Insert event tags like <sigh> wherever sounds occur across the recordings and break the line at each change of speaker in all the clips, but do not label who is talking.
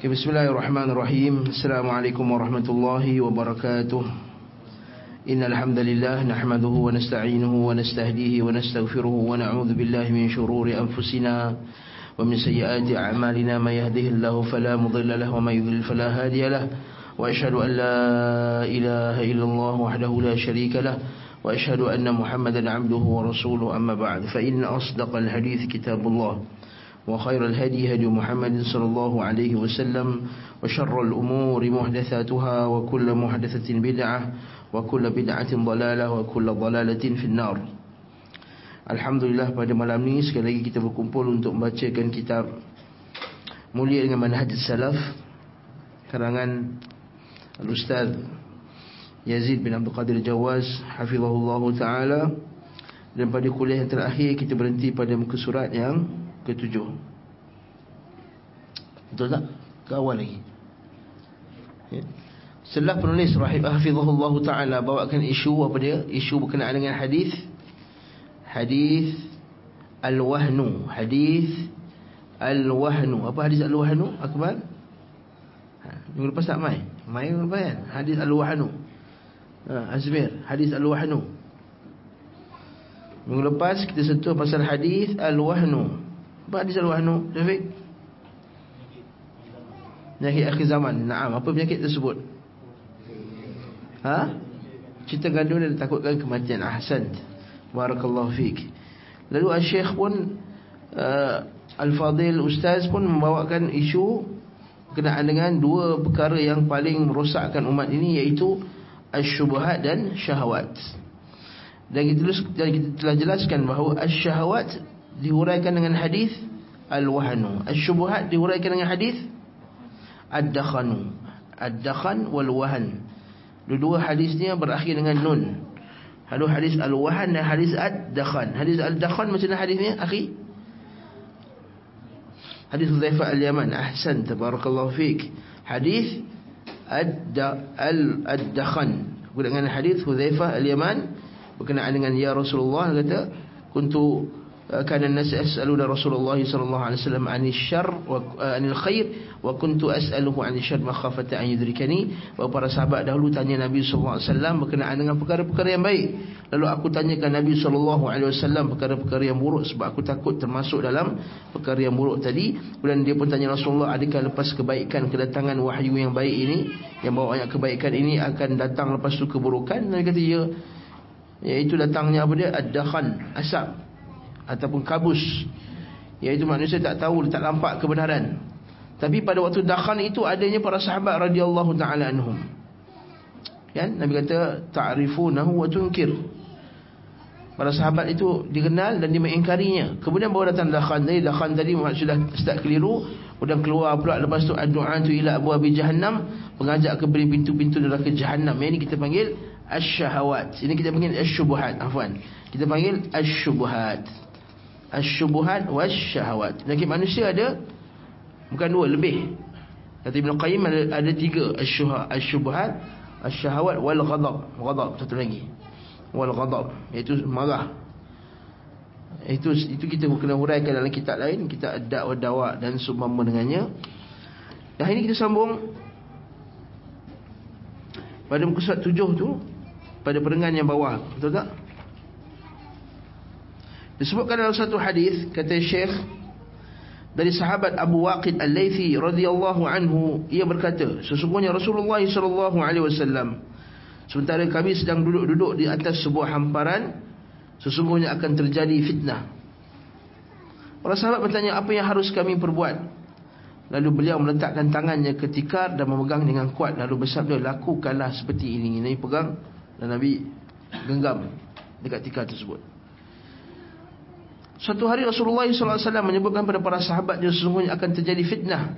Bismillahirrahmanirrahim Assalamualaikum warahmatullahi wabarakatuh Innal hamdalillah nahmaduhu wa nasta'inuhu wa nastahdihi wa nastaghfiruh wa na'udzu billahi min shururi anfusina wa min sayyiati a'malina may yahdihillahu fala mudilla lahu wa may yudlil fala hadiya lahu wa ashhadu an la ilaha illallah wahdahu la sharika lahu wa ashhadu anna Muhammadan 'abduhu wa rasuluhu amma ba'd fa inna asdaqal hadith kitabullah وخير الهدي هدي محمد صلى الله عليه وسلم وشر الأمور محدثاتها وكل محدثة بدعة وكل بدعة ضلالة وكل ضلالة في النار Alhamdulillah pada malam ni sekali lagi kita berkumpul untuk membacakan kitab Mulia dengan Manhaj Salaf karangan Al-Ustaz Yazid bin Abdul Qadir Jawaz hafizahullah taala dan pada kuliah yang terakhir kita berhenti pada muka surat yang ketujuh Betul tak? Ke awal lagi ya. Setelah penulis Rahib Hafizahullah Ta'ala Bawakan isu apa dia? Isu berkenaan dengan hadis Hadis Al-Wahnu Hadis Al-Wahnu Apa hadis Al-Wahnu? Akbar? Ha, minggu lepas tak mai? Mai minggu lepas kan? Hadis Al-Wahnu ha, Azmir Hadis Al-Wahnu Minggu lepas kita sentuh pasal hadis Al-Wahnu Apa hadis Al-Wahnu? Syafiq? Penyakit akhir zaman Naam, apa penyakit tersebut? Ha? Cerita gandum dan takutkan kematian Ahsan Barakallahu fiqh Lalu Al-Syekh pun uh, Al-Fadil Ustaz pun membawakan isu Kenaan dengan dua perkara yang paling merosakkan umat ini Iaitu Al-Syubuhat dan Syahwat Dan kita, dan kita telah jelaskan bahawa Al-Syahwat Dihuraikan dengan hadis Al-Wahanu Al-Syubuhat dihuraikan dengan hadis Ad-Dakhanu. Ad-Dakhan wal-Wahan. Dua-dua hadisnya berakhir dengan nun. Lalu hadis Al-Wahan dan hadis Ad-Dakhan. Hadis Ad-Dakhan macam mana hadisnya akhi? Hadis Huzaifah Al-Yaman. Ahsan Tabarakallahu fiqh Hadis Ad-Dakhan. Dengan hadis Huzaifah Al-Yaman Berkenaan dengan Ya Rasulullah Kata Kuntu an-nas yas'aluna Rasulullah sallallahu alaihi wasallam 'anil syarr wa 'anil khair wa kuntu as'aluhu 'anil syarr makhafata an yudrikani. Wa para sahabat dahulu tanya Nabi sallallahu alaihi wasallam berkenaan dengan perkara-perkara yang baik. Lalu aku tanyakan Nabi sallallahu alaihi wasallam perkara-perkara yang buruk sebab aku takut termasuk dalam perkara yang buruk tadi. Kemudian dia pun tanya Rasulullah adakah lepas kebaikan kedatangan wahyu yang baik ini yang bawa banyak kebaikan ini akan datang lepas tu keburukan? Nabi kata ya. Iaitu datangnya apa dia? Ad-dakhan asap ataupun kabus. Iaitu manusia tak tahu tak nampak kebenaran. Tapi pada waktu dakhan itu adanya para sahabat radhiyallahu taala anhum. Kan? Nabi kata ta'rifunahu wa tunkir. Para sahabat itu dikenal dan dia mengingkarinya kemudian baru datang dakhan tadi dakhan tadi sudah start keliru. Kemudian keluar pula lepas tu ad-du'a tu ila abwabi jahannam mengajak ke pintu-pintu neraka jahannam. Ini kita panggil asy-syahawat. Ini kita panggil asy-syubuhat afwan. Kita panggil asy-syubuhat Asyubuhat wasyahawat Penyakit manusia ada Bukan dua, lebih. Kata Ibn Qayyim ada, ada tiga. Asyubuhat Asyahawat wal ghadab. Ghadab, satu lagi. Wal ghadab, iaitu marah. Itu itu kita kena huraikan dalam kitab lain. Kita adak wa dawa dan sumama dengannya. Dan ini kita sambung Pada muka surat tujuh tu Pada perengan yang bawah. Betul tak? Disebutkan dalam satu hadis kata Syekh dari sahabat Abu Waqid Al-Laythi radhiyallahu anhu ia berkata sesungguhnya Rasulullah sallallahu alaihi wasallam sementara kami sedang duduk-duduk di atas sebuah hamparan sesungguhnya akan terjadi fitnah. Para sahabat bertanya apa yang harus kami perbuat? Lalu beliau meletakkan tangannya ke tikar dan memegang dengan kuat lalu bersabda lakukanlah seperti ini. Nabi pegang dan Nabi genggam dekat tikar tersebut. Suatu hari Rasulullah SAW menyebutkan kepada para sahabat yang sesungguhnya akan terjadi fitnah.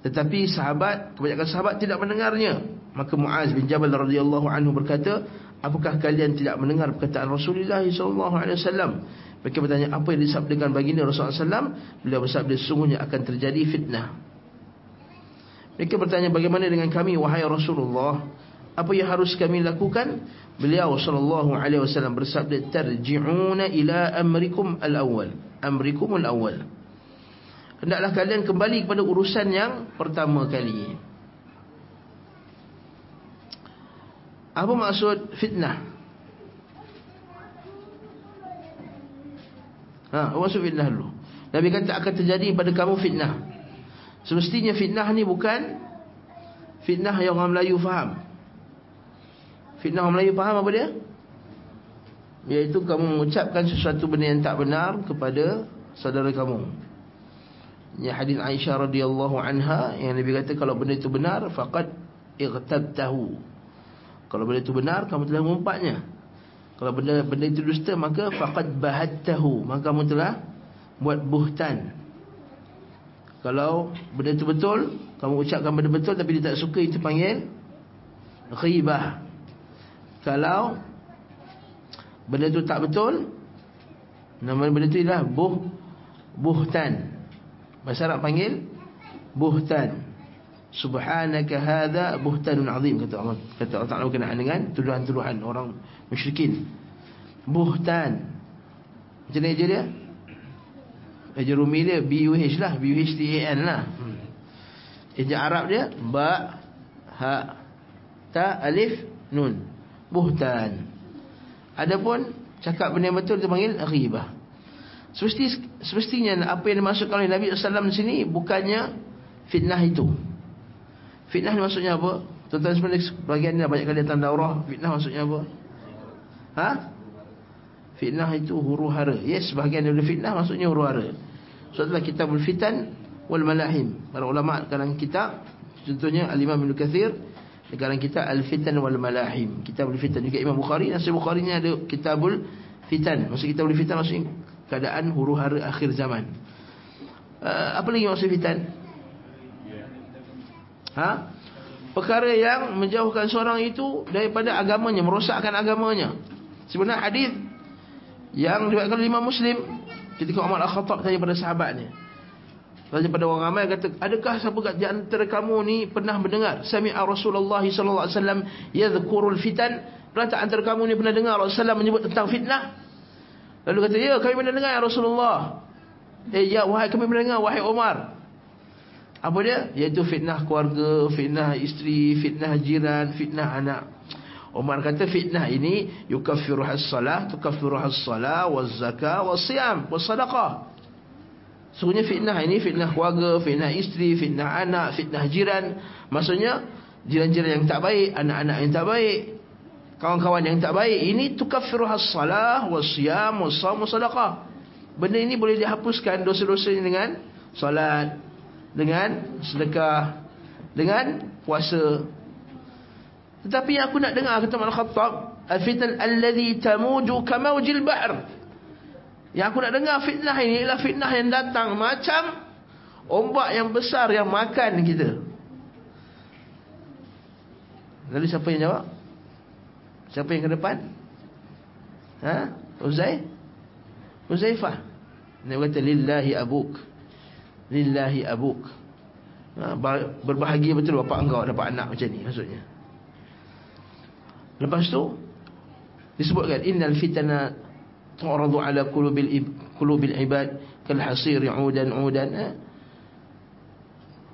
Tetapi sahabat, kebanyakan sahabat tidak mendengarnya. Maka Muaz bin Jabal radhiyallahu anhu berkata, apakah kalian tidak mendengar perkataan Rasulullah SAW? Mereka bertanya, apa yang disabdakan baginda Rasulullah SAW? Beliau bersabda, sesungguhnya akan terjadi fitnah. Mereka bertanya, bagaimana dengan kami, wahai Rasulullah? Apa yang harus kami lakukan? Beliau sallallahu alaihi wasallam bersabda tarji'una ila amrikum al-awwal. Amrikum al-awwal. hendaklah kalian kembali kepada urusan yang pertama kali. Apa maksud fitnah? Ha apa maksud fitnah dulu? Nabi kata akan terjadi pada kamu fitnah. Semestinya fitnah ni bukan fitnah yang orang Melayu faham fitnah Melayu faham apa dia Iaitu kamu mengucapkan sesuatu benda yang tak benar kepada saudara kamu. Ini hadis Aisyah radhiyallahu anha yang Nabi kata kalau benda itu benar faqad igtabtahu. Kalau benda itu benar kamu telah mengumpatnya. Kalau benda benda itu dusta maka faqad bahattahu. Maka kamu telah buat buhtan. Kalau benda itu betul, kamu ucapkan benda betul tapi dia tak suka itu panggil ghibah. Kalau benda tu tak betul nama benda tu ialah buh buhtan. Arab panggil buhtan. Subhanaka hadha buhtanun azim kata Allah. Kata Allah Taala berkenaan dengan tuduhan-tuduhan orang musyrikin. Buhtan. Macam mana dia? Eja rumi dia B-U-H lah. B-U-H-T-A-N lah. Hmm. Eja Arab dia Ba Ha Ta Alif Nun Buhtan Adapun cakap benda yang betul itu panggil ghibah. Semesti, semestinya apa yang dimaksudkan oleh Nabi SAW di sini bukannya fitnah itu. Fitnah maksudnya apa? Tuan-tuan sebenarnya bagian ni banyak kali datang daurah. Fitnah maksudnya apa? Ha? Fitnah itu huru hara. Yes, bahagian dari fitnah maksudnya huru hara. Sebablah so, kitabul fitan wal malahim. Para ulama dalam kitab contohnya Al-Imam Ibn Kathir sekarang kita Al-Fitan wal Malahim. Kitabul Fitan juga Imam Bukhari. Nasi Bukhari ni ada Kitabul Fitan. Maksud Kitabul Fitan maksudnya keadaan huru hara akhir zaman. Uh, apa lagi maksud fitan? Ha? Perkara yang menjauhkan seorang itu daripada agamanya, merosakkan agamanya. Sebenarnya hadis yang diriwayatkan oleh Imam Muslim ketika Umar Al-Khattab tanya pada sahabatnya. Tanya pada orang ramai kata, adakah siapa di antara kamu ni pernah mendengar sami'a Rasulullah sallallahu alaihi wasallam yadhkurul fitan? Pernah tak antara kamu ni pernah dengar Rasulullah menyebut tentang fitnah? Lalu kata, ya kami pernah dengar ya Rasulullah. Eh ya wahai kami pernah dengar wahai Umar. Apa dia? Iaitu fitnah keluarga, fitnah isteri, fitnah jiran, fitnah anak. Umar kata fitnah ini yukaffiru has-salah, tukaffiru has-salah, waz-zakah, was-siyam, was-sadaqah. Sungguhnya fitnah ini fitnah keluarga, fitnah isteri, fitnah anak, fitnah jiran. Maksudnya jiran-jiran yang tak baik, anak-anak yang tak baik, kawan-kawan yang tak baik. Ini tukaffiru has-salah was-siyam was-shaum was-sadaqah. Benda ini boleh dihapuskan dosa-dosanya dengan solat, dengan sedekah, dengan puasa. Tetapi yang aku nak dengar kata Al-Khattab, al-fitan alladhi tamuju kamaujil bahr. Yang aku nak dengar fitnah ini ialah fitnah yang datang macam ombak yang besar yang makan kita. Lalu siapa yang jawab? Siapa yang ke depan? Ha? Uzai? Uzaifah. Dia kata lillahi abuk. Lillahi abuk. Ha? Berbahagia betul bapak engkau dapat anak macam ni maksudnya. Lepas tu disebutkan innal fitna tu'radu ala qulubil qulubil ibad kal hasir udan udan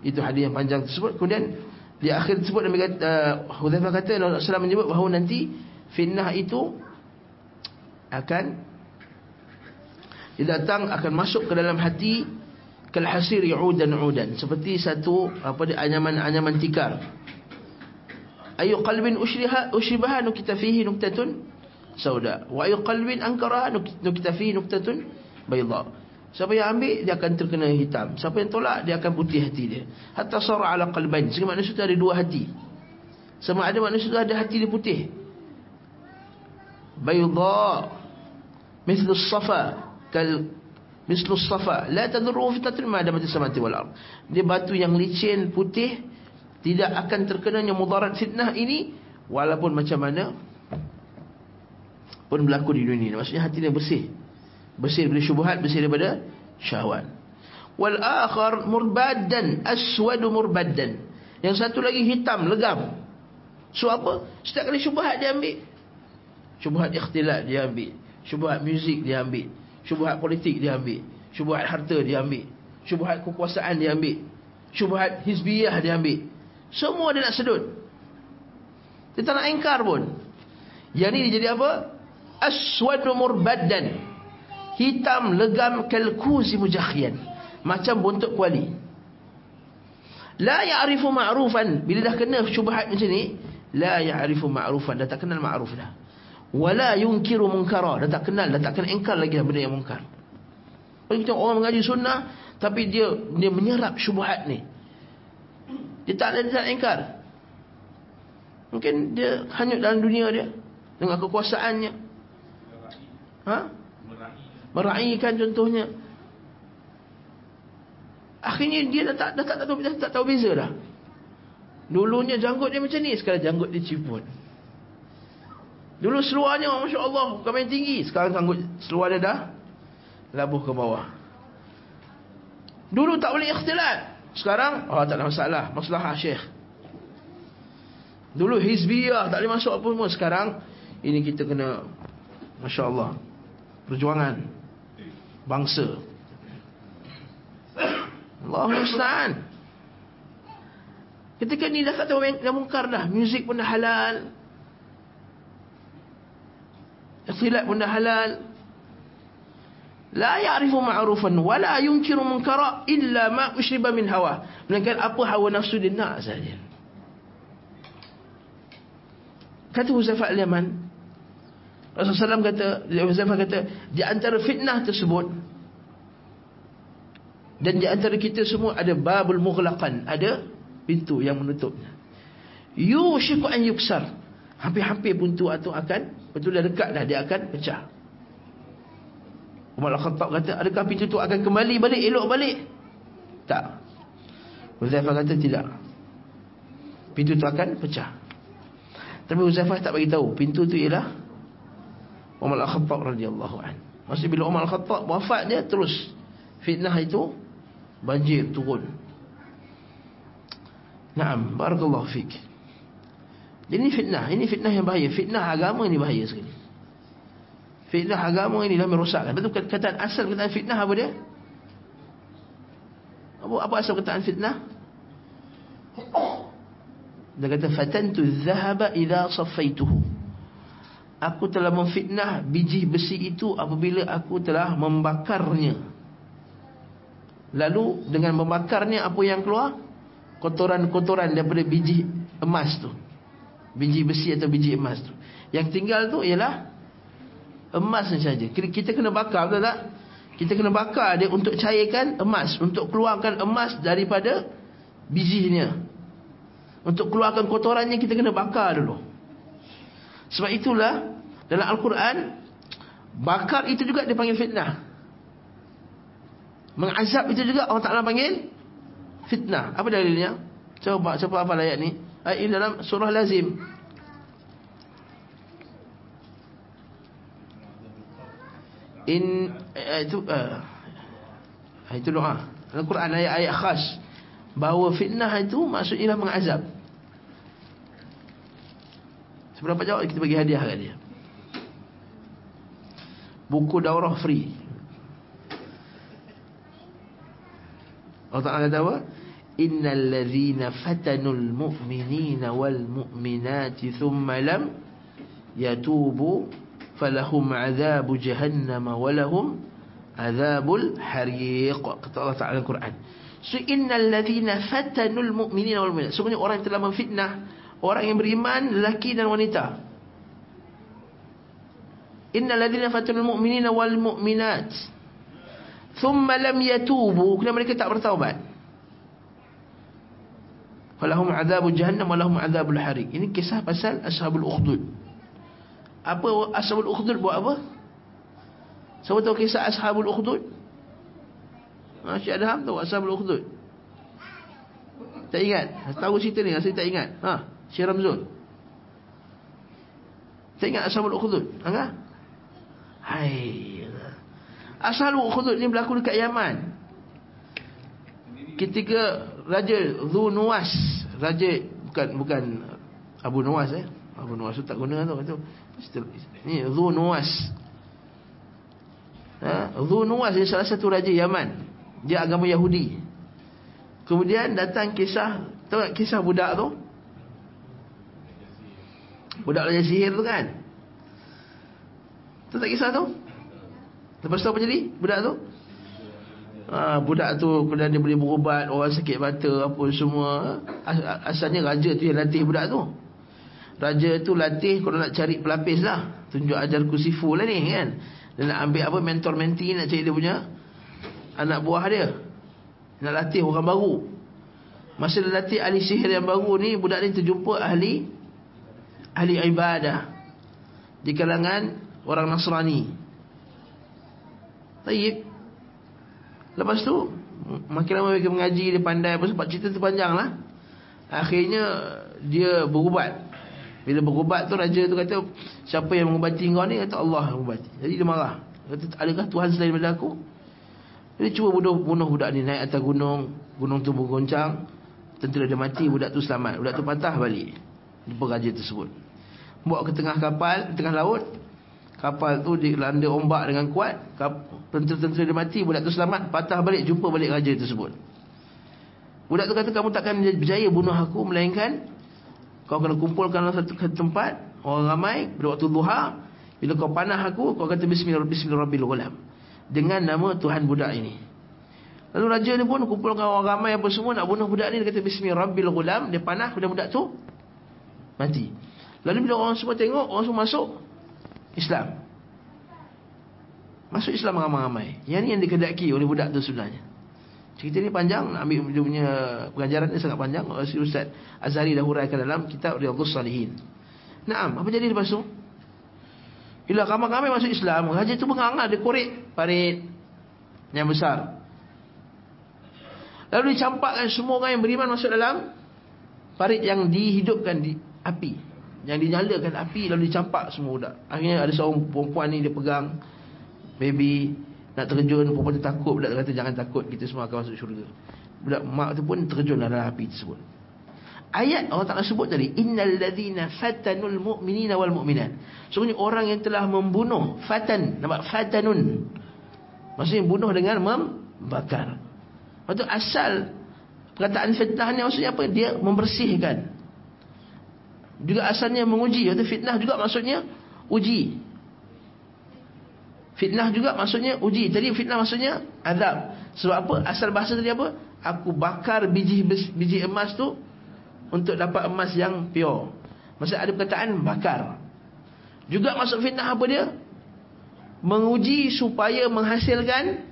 itu hadis yang panjang tersebut. Kemudian di akhir tersebut Nabi kata uh, Hudzaifah kata Rasulullah menyebut bahawa nanti fitnah itu akan datang akan masuk ke dalam hati kal hasir udan udan. Seperti satu apa dia anyaman-anyaman tikar. Ayu qalbin ushriha ushribaha nukita fihi nuktatun sauda. Wa ayu qalbin ankara nukita fihi nuktatun bayda. Siapa yang ambil dia akan terkena hitam. Siapa yang tolak dia akan putih hati dia. Hatta sara ala qalbain. Sehingga manusia itu ada dua hati. Sama ada manusia itu ada hati dia putih. Bayda. Mislu safa. Kal mislu safa. La tadurru fitnatul ma damat samawati wal ard. Dia batu yang licin putih tidak akan terkenanya mudarat fitnah ini walaupun macam mana pun berlaku di dunia maksudnya hati dia bersih bersih daripada syubhat bersih daripada syahwat wal akhar murbaddan aswad murbaddan yang satu lagi hitam legam so apa setiap kali syubhat dia ambil syubhat ikhtilat dia ambil syubhat muzik dia ambil syubhat politik dia ambil syubhat harta dia ambil Syubhat kekuasaan dia ambil. Syubhat hizbiyah dia ambil. Semua dia nak sedut. Dia tak nak engkar pun. Yang ni dia jadi apa? Aswadu murbaddan. Hitam legam kalkuzi mujakhian. Macam buntut kuali. La ya'rifu ma'rufan. Bila dah kena syubhat macam ni. La ya'rifu ma'rufan. Dah tak kenal ma'ruf dah. Wala yunkiru munkara. Dah tak kenal. Dah tak kenal engkar lagi dah benda yang munkar. Kalau kita orang mengaji sunnah. Tapi dia dia menyerap syubhat ni. Dia tak ada tak engkar. Mungkin dia hanyut dalam dunia dia. Dengan kekuasaannya. Ha? Meraihkan contohnya. Akhirnya dia dah tak, dah tak, dah tahu, dah tak tahu beza dah. Dulunya janggut dia macam ni. Sekarang janggut dia ciput. Dulu seluarnya Masya Allah bukan main tinggi. Sekarang janggut seluar dia dah labuh ke bawah. Dulu tak boleh ikhtilat. Sekarang oh, tak ada masalah. Masalah syekh. Dulu hizbiyah tak boleh masuk apa pun. Sekarang ini kita kena Masya Allah. Perjuangan. Bangsa. Allah Musta'an. Ketika ni dah yang, yang mungkar dah. Muzik pun dah halal. Silat pun dah halal. La ya'rifu ma'rufan wa la yunkiru munkara illa ma ushriba min hawa. Melainkan apa hawa nafsu dia nak saja. Kata Huzaifah al-Yaman. Rasulullah kata, Huzaifah kata, di antara fitnah tersebut, dan di antara kita semua ada babul mughlaqan, ada pintu yang menutupnya. Yushiku an yuksar. Hampir-hampir pintu itu akan, betul dah dekat dah, dia akan pecah. Umar Al-Khattab kata, adakah pintu itu akan kembali balik, elok balik? Tak. Huzaifah kata, tidak. Pintu itu akan pecah. Tapi Huzaifah tak bagi tahu, pintu itu ialah Umar Al-Khattab radhiyallahu an. Maksud bila Umar Al-Khattab wafat dia terus fitnah itu banjir turun. Naam, barakallahu fik. Ini fitnah, ini fitnah yang bahaya. Fitnah agama ini bahaya sekali. Fitnah agama ini dah merosakkan. Betul kataan asal kataan fitnah apa dia? Apa apa asal kataan fitnah? Dia kata fatantu dhahaba idza saffaituhu. Aku telah memfitnah biji besi itu apabila aku telah membakarnya. Lalu dengan membakarnya apa yang keluar? Kotoran-kotoran daripada biji emas tu. Biji besi atau biji emas tu. Yang tinggal tu ialah emas saja. Kita kena bakar betul tak? Kita kena bakar dia untuk cairkan emas, untuk keluarkan emas daripada bijinya. Untuk keluarkan kotorannya kita kena bakar dulu. Sebab itulah dalam Al-Quran bakar itu juga dipanggil fitnah. Mengazab itu juga Allah Ta'ala panggil fitnah. Apa dalilnya? Coba, coba apa ayat ni? Ayat ini dalam surah lazim. In eh, itu uh, itu doa. Al-Quran ayat-ayat khas bahawa fitnah itu maksudnya mengazab. Seberapa jauh kita bagi hadiah kat dia. Buku daurah free. Allah Ta'ala kata apa? Innal ladhina fatanul mu'minina wal mu'minati thumma lam yatubu falahum azabu jahannam walahum azabul hariq. Kata Allah Ta'ala dalam Quran. So innal ladhina fatanul mu'minina wal mu'minat. Sebenarnya orang yang telah memfitnah orang yang beriman lelaki dan wanita. Innal ladhina fatanul mu'minina wal mu'minat. Thumma lam yatubu. Kerana mereka tak bertaubat. Falahum adzabul jahannam walahum adzabul hariq ini kisah pasal ashabul ukhdud. Apa ashabul ukhdud buat apa? Siapa tahu kisah ashabul ukhdud? Syekh Adham tahu ashabul ukhdud. Tak ingat? Tahu cerita ni saya tak ingat. Ha Syekh Ramzul tak ingat ashabul ukhdud ha hai Asal Ukhudud ni berlaku dekat Yaman. Ketika Raja Zu Nuwas, Raja bukan bukan Abu Nuwas eh. Abu Nuwas tu tak guna tu tu. Ni Zu Nuwas. Ha, Zu Nuwas ni salah satu raja Yaman. Dia agama Yahudi. Kemudian datang kisah, tahu tak kisah budak tu? Budak belajar sihir tu kan? Tahu tak kisah tu? Lepas tu apa jadi? Budak tu? Ha, budak tu kemudian dia boleh berubat orang sakit mata apa semua. Asalnya raja tu yang latih budak tu. Raja tu latih kalau nak cari pelapis lah. Tunjuk ajar kusifu lah ni kan. Dia nak ambil apa mentor menti nak cari dia punya anak buah dia. Nak latih orang baru. Masa dia latih ahli sihir yang baru ni, budak ni terjumpa ahli ahli ibadah di kalangan orang Nasrani. Taib. Lepas tu makin lama mereka mengaji dia pandai apa sebab cerita tu panjang lah. Akhirnya dia berubat. Bila berubat tu raja tu kata siapa yang mengubati kau ni kata Allah yang mengubati. Jadi dia marah. Kata adakah Tuhan selain daripada aku? Dia cuba bunuh, bunuh budak ni naik atas gunung, gunung tu bergoncang. Tentera dia mati, budak tu selamat. Budak tu patah balik. Jumpa raja tersebut. Bawa ke tengah kapal, tengah laut. Kapal tu dilanda ombak dengan kuat. Tentera-tentera dia mati, budak tu selamat. Patah balik, jumpa balik raja tersebut. Budak tu kata, kamu takkan berjaya bunuh aku, melainkan kau kena kumpulkan satu tempat, orang ramai, pada waktu duha. Bila kau panah aku, kau kata Bismillahirrahmanirrahim. Dengan nama Tuhan budak ini. Lalu raja ni pun kumpulkan orang ramai apa semua nak bunuh budak ni dia kata bismillahirrahmanirrahim dia panah kemudian budak tu mati. Lalu bila orang semua tengok orang semua masuk Islam. Masuk Islam ramai-ramai. Yang ni yang dikedaki oleh budak tu sebenarnya. Cerita ni panjang nak ambil dia punya pengajaran ni sangat panjang Ustaz Azhari dah huraikan dalam kitab Riyadhus Salihin. Naam, apa jadi lepas tu? Bila ramai-ramai masuk Islam, raja tu bengang lah, dia korek parit yang besar. Lalu dicampakkan semua orang yang beriman masuk dalam parit yang dihidupkan di api. Yang dinyalakan api lalu dicampak semua budak. Akhirnya ada seorang perempuan ni dia pegang baby nak terjun perempuan tu takut budak kata jangan takut kita semua akan masuk syurga. Budak mak tu pun terjun dalam api tersebut. Ayat Allah Taala sebut tadi innal ladzina fatanul mu'minina wal mu'minat. Sungguhnya orang yang telah membunuh fatan nampak fatanun. Maksudnya bunuh dengan membakar. Lepas tu asal perkataan fitnah ni maksudnya apa? Dia membersihkan. Juga asalnya menguji. Lepas fitnah juga maksudnya uji. Fitnah juga maksudnya uji. Tadi fitnah maksudnya azab. Sebab apa? Asal bahasa tadi apa? Aku bakar biji biji emas tu untuk dapat emas yang pure. Maksud ada perkataan bakar. Juga masuk fitnah apa dia? Menguji supaya menghasilkan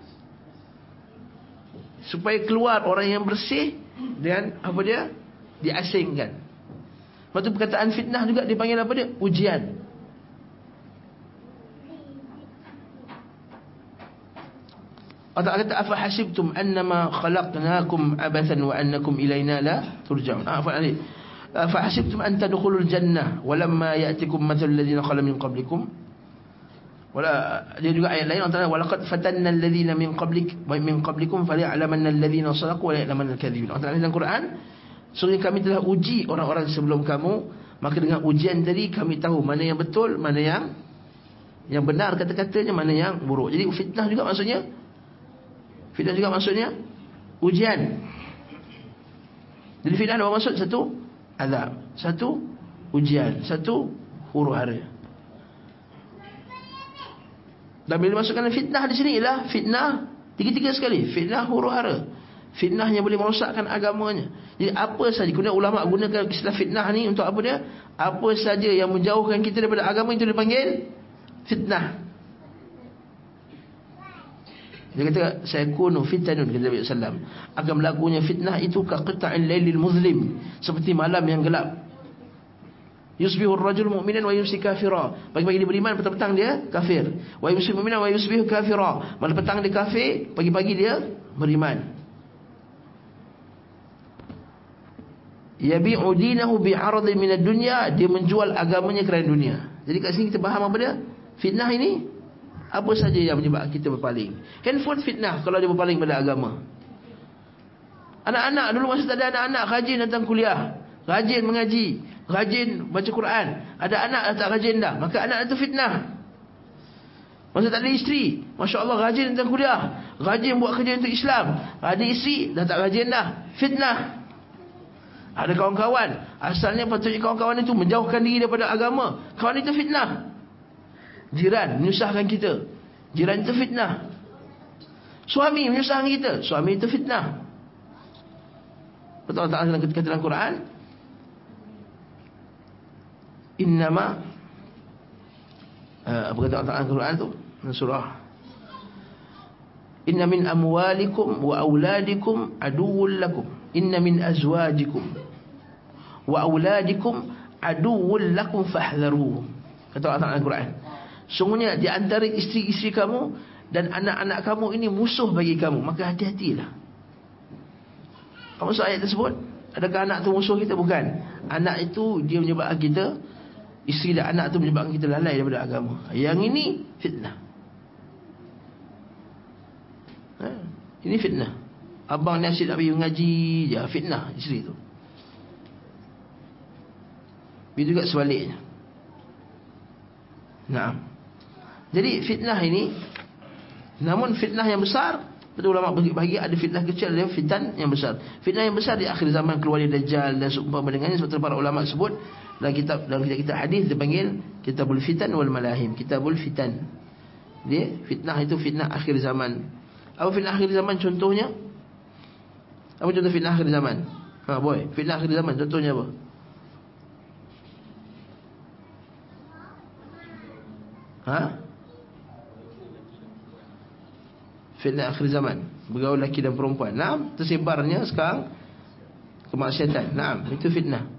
supaya keluar orang yang bersih dan apa dia diasingkan. Lepas tu perkataan fitnah juga dipanggil apa dia? Ujian. Allah kata afa hasibtum annama khalaqnakum abathan wa annakum ilayna la turja'un. Afa ali. Afa hasibtum an tadkhulul jannah walamma ya'tikum mathalul ladzina khala min qablikum Wala dia juga ayat lain antara walaqad fatanna alladhina min qablik wa min qablikum falya'lamanna alladhina sadaqu wa ya'lamanna al-kadhibin. Antara dalam Quran, sungguh kami telah uji orang-orang sebelum kamu, maka dengan ujian tadi kami tahu mana yang betul, mana yang yang benar kata-katanya, mana yang buruk. Jadi fitnah juga maksudnya fitnah juga maksudnya ujian. Jadi fitnah ada maksud satu azab, satu ujian, satu huru-hara. Dan bila masukkan fitnah di sini ialah fitnah tiga-tiga sekali. Fitnah huru hara. Fitnah yang boleh merosakkan agamanya. Jadi apa saja kemudian ulama gunakan istilah fitnah ni untuk apa dia? Apa saja yang menjauhkan kita daripada agama itu dipanggil fitnah. Dia kata saya kunu fitnah kata Nabi sallam. Akan berlakunya fitnah itu ka qita'il lailil muzlim, seperti malam yang gelap. Yusbihu ar-rajul mu'minan wa yumsi kafira. Pagi-pagi dia beriman, petang-petang dia kafir. Wa yumsi mu'minan wa yusbihu kafira. Malam petang dia kafir, pagi-pagi dia beriman. Yabi'u dinahu bi'aradin min ad-dunya, dia menjual agamanya kerana dunia. Jadi kat sini kita faham apa dia? Fitnah ini apa saja yang menyebabkan kita berpaling. Handphone fitnah kalau dia berpaling pada agama. Anak-anak dulu masa tak ada anak-anak rajin datang kuliah, rajin mengaji, rajin baca Quran. Ada anak dah tak rajin dah. Maka anak itu fitnah. Masa tak ada isteri. Masya Allah rajin tentang kuliah. Rajin buat kerja untuk Islam. Ada isteri. Dah tak rajin dah. Fitnah. Ada kawan-kawan. Asalnya patutnya kawan-kawan itu menjauhkan diri daripada agama. Kawan itu fitnah. Jiran menyusahkan kita. Jiran itu fitnah. Suami menyusahkan kita. Suami itu fitnah. Betul Allah Ta'ala kata dalam Quran. Innama uh, apa kata Allah Ta'ala Quran tu surah Inna min amwalikum wa auladikum aduwwul lakum inna min azwajikum wa auladikum aduwwul lakum fahdharuhum kata Allah Ta'ala Quran sungguhnya di antara isteri-isteri kamu dan anak-anak kamu ini musuh bagi kamu maka hati-hatilah apa maksud ayat tersebut adakah anak tu musuh kita bukan anak itu dia menyebabkan kita Isteri dan anak tu menyebabkan kita lalai daripada agama. Yang ini fitnah. Ha? Ini fitnah. Abang ni asyik nak pergi mengaji je. Fitnah isteri tu. Begitu juga sebaliknya. Nah. Jadi fitnah ini namun fitnah yang besar Betul ulama bagi bagi ada fitnah kecil ada fitnah yang besar. Fitnah yang besar di akhir zaman keluar dari dajjal dan seumpama dengannya sebab para ulama sebut dalam kitab dalam kitab, kitab hadis dipanggil kitabul fitan wal malahim. Kitabul fitan. Dia fitnah itu fitnah akhir zaman. Apa fitnah akhir zaman contohnya? Apa contoh fitnah akhir zaman? Ha boy fitnah akhir zaman contohnya apa ha fitnah akhir zaman bergaul lelaki dan perempuan nah tersebarnya sekarang kemaksiatan nah itu fitnah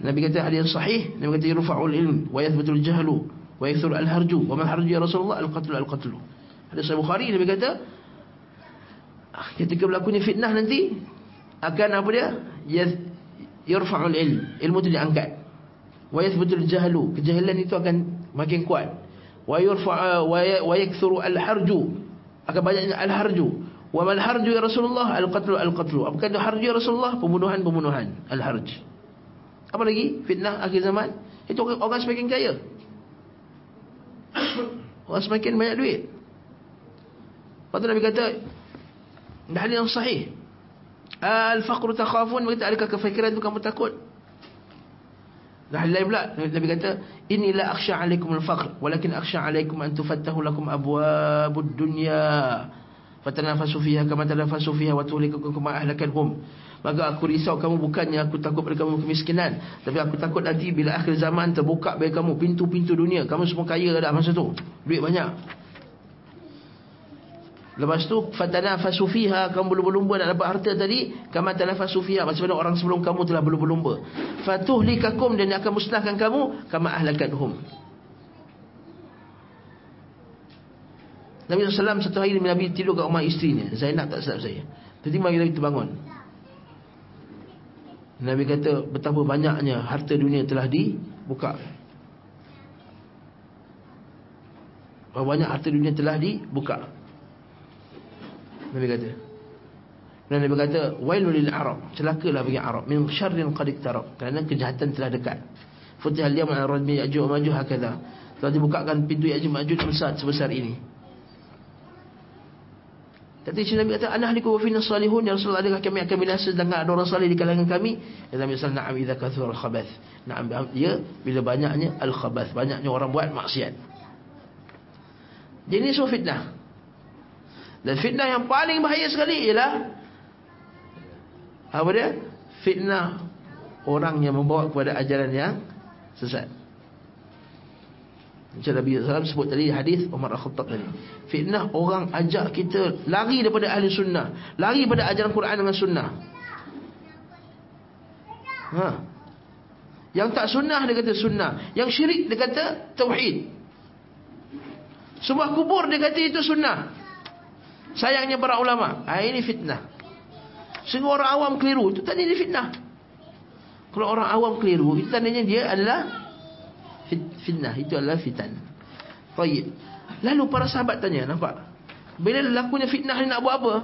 Nabi kata hadis sahih, Nabi kata yurfa'ul ilm wa yathbutul jahlu wa yakthur al harju wa man harju ya Rasulullah al qatlu al qatlu. Hadis sahih Bukhari Nabi kata ah, ketika berlakunya fitnah nanti akan apa dia? Yurfa'ul ilm, ilmu itu diangkat. Wa yathbutul jahlu, kejahilan itu akan makin kuat. Wa yurfa' wa yakthur al harju, akan banyaknya al harju. Wa man harju ya Rasulullah al qatlu al qatlu. Apakah itu harju ya Rasulullah? Pembunuhan-pembunuhan. Al harj. Apa lagi? Fitnah akhir zaman. Itu orang semakin kaya. Orang semakin banyak duit. Lepas tu Nabi kata, dah yang sahih. Al-faqru takhafun, berkata, adakah kefikiran itu kamu takut? Dah lain pula, Nabi kata, inilah akhsha alaikum al-faqr, walakin akhsha alaikum an tufattahu lakum abwabud dunya. Fatanafasu fiha kama tanafasu fiha wa tuhlikukum kama ahlakanhum. Maka aku risau kamu bukannya aku takut pada kamu kemiskinan. Tapi aku takut nanti bila akhir zaman terbuka bagi kamu pintu-pintu dunia. Kamu semua kaya dah masa tu. Duit banyak. Lepas tu fatanafasu fiha kamu berlumba-lumba nak dapat harta tadi kama tanafasu fiha macam mana orang sebelum kamu telah berlumba-lumba. Fatuhlikakum dan akan musnahkan kamu kama ahlakanhum. Nabi SAW satu hari Nabi tidur kat rumah isterinya Zainab tak sedap saya. Tiba-tiba Nabi terbangun. Nabi kata betapa banyaknya harta dunia telah dibuka. Berapa banyak harta dunia telah dibuka Nabi kata. Dan Nabi kata Wailul lil Arab. Celakalah bagi Arab. Min syarrin qadik tarab Kerana kejahatan telah dekat. Futihal liyam al-radmi ya'juh majuh hakadha. Telah dibukakan pintu ya'juh majuh besar sebesar ini. Kata isteri Nabi kata, "Anahliku wa fina salihun. Ya Rasulullah adakah kami akan binasa sedangkan ada orang salih di kalangan kami?" Kata Nabi wasallam, "Na'am idza kathura al-khabath." Na'am ya bila banyaknya al-khabath, banyaknya orang buat maksiat. Jadi ini semua fitnah. Dan fitnah yang paling bahaya sekali ialah apa dia? Fitnah orang yang membawa kepada ajaran yang sesat. Macam Nabi SAW sebut tadi hadis Umar Al-Khattab tadi. Fitnah orang ajak kita lari daripada ahli sunnah. Lari daripada ajaran Quran dengan sunnah. Ha. Yang tak sunnah dia kata sunnah. Yang syirik dia kata tauhid. Semua kubur dia kata itu sunnah. Sayangnya para ulama. Ha, ini fitnah. Sehingga orang awam keliru. Itu tadi ini fitnah. Kalau orang awam keliru. Itu tandanya dia adalah fitnah itu adalah fitan. Baik. Lalu para sahabat tanya, nampak? Bila lakunya fitnah ni nak buat apa?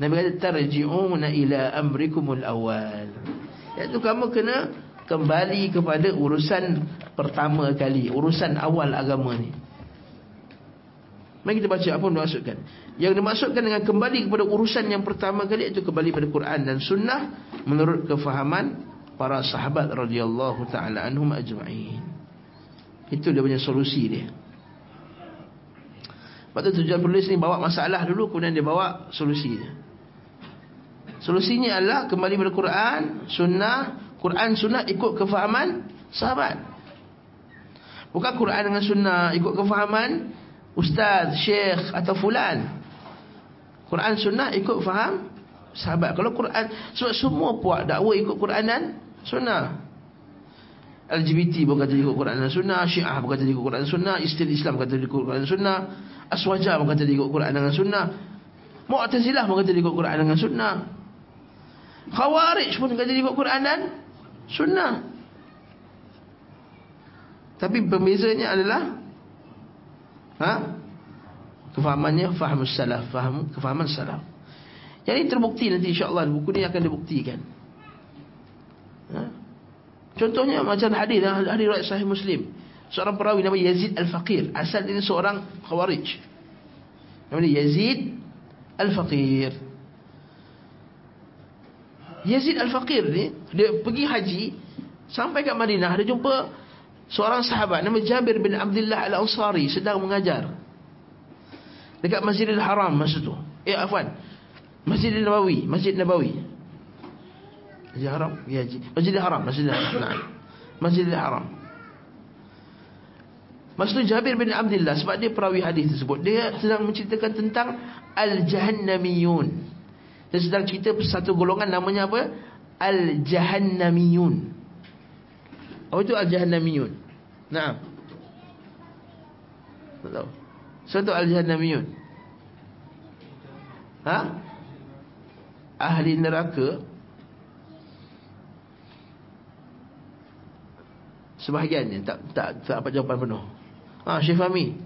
Nabi kata tarji'una ila amrikumul awal. Iaitu kamu kena kembali kepada urusan pertama kali, urusan awal agama ni. Mari kita baca apa yang dimaksudkan. Yang dimaksudkan dengan kembali kepada urusan yang pertama kali itu kembali pada Quran dan sunnah menurut kefahaman para sahabat radhiyallahu taala anhum ajma'in. Itu dia punya solusi dia. Lepas tu tujuan penulis ni bawa masalah dulu kemudian dia bawa solusi dia. Solusinya adalah kembali pada Quran, sunnah, Quran sunnah ikut kefahaman sahabat. Bukan Quran dengan sunnah ikut kefahaman ustaz, syekh atau fulan. Quran sunnah ikut faham sahabat. Kalau Quran sebab semua puak dakwa ikut Quran dan sunnah. LGBT pun kata ikut Quran dan sunnah, Syiah pun kata ikut Quran dan sunnah, Istil Islam kata ikut Quran dan sunnah, Aswaja pun kata ikut Quran dengan sunnah. Mu'tazilah pun kata ikut Quran dengan sunnah. Khawarij pun kata ikut Quran dan sunnah. Tapi pembezanya adalah ha? kefahamannya faham salaf, faham kefahaman salaf. Ini terbukti nanti insya-Allah buku ini akan dibuktikan. Ha? Contohnya macam hadis hadis riwayat sahih Muslim. Seorang perawi nama Yazid Al-Faqir, asal dia seorang khawarij. Nama dia Yazid Al-Faqir. Yazid Al-Faqir ni dia pergi haji sampai kat Madinah dia jumpa seorang sahabat nama Jabir bin Abdullah Al-Ansari sedang mengajar dekat Masjidil Haram masa tu. Eh afwan. Masjidil Nabawi, Masjid Nabawi. Masjidil Haram, ya haji. Masjidil Haram, Masjidil Haram. Nah. Masjidil Haram. Masa tu Jabir bin Abdullah sebab dia perawi hadis tersebut, dia sedang menceritakan tentang Al-Jahannamiyun. Dia sedang cerita satu golongan namanya apa? Al-Jahannamiyun. Apa itu Al-Jahannamiyun? Naam. Tahu. Satu Al-Jahannamiyun. Ha? Ahli neraka Sebahagiannya tak tak tak dapat jawapan penuh. Ha Syekh Fahmi.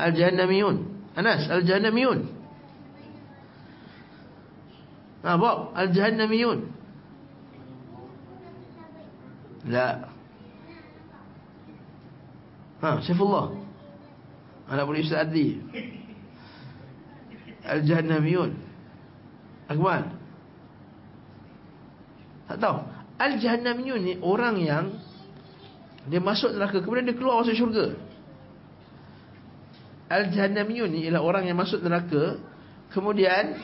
Al-Jahannamiyun. Anas Al-Jahannamiyun. Ha Bob Al-Jahannamiyun. La. Ha Saifullah. Anak boleh Ustaz Adli. Al-Jahannamiyun. Akmal. Tak tahu. Al-Jahannamiyun ni orang yang dia masuk neraka kemudian dia keluar masuk syurga. Al-Jahannamiyun ni ialah orang yang masuk neraka kemudian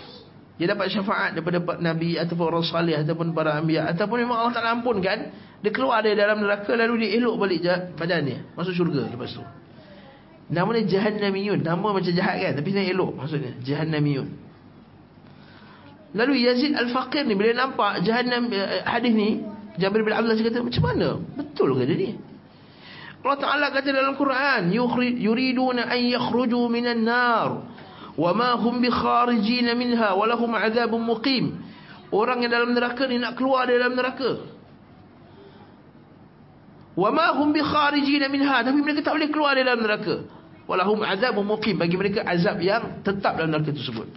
dia dapat syafaat daripada nabi ataupun salih ataupun para anbiya ataupun memang Allah Taala ampunkan dia keluar dari dalam neraka lalu dia elok balik badan dia masuk syurga lepas tu. Nama dia Jahannamiyun. Nama macam jahat kan tapi dia elok maksudnya Jahannamiyun. Lalu Yazid Al-Faqir ni bila nampak Jahannam eh, hadis ni Jabir bin Abdullah kata macam mana? Betul ke dia ni? Allah Ta'ala kata dalam Quran yuriduna an yakhruju minan nar wa ma hum bi kharijin minha wa lahum muqim orang yang dalam neraka ni nak keluar dari dalam neraka wa ma hum bi kharijin minha tapi mereka tak boleh keluar dari dalam neraka wa lahum azabun muqim bagi mereka azab yang tetap dalam neraka tersebut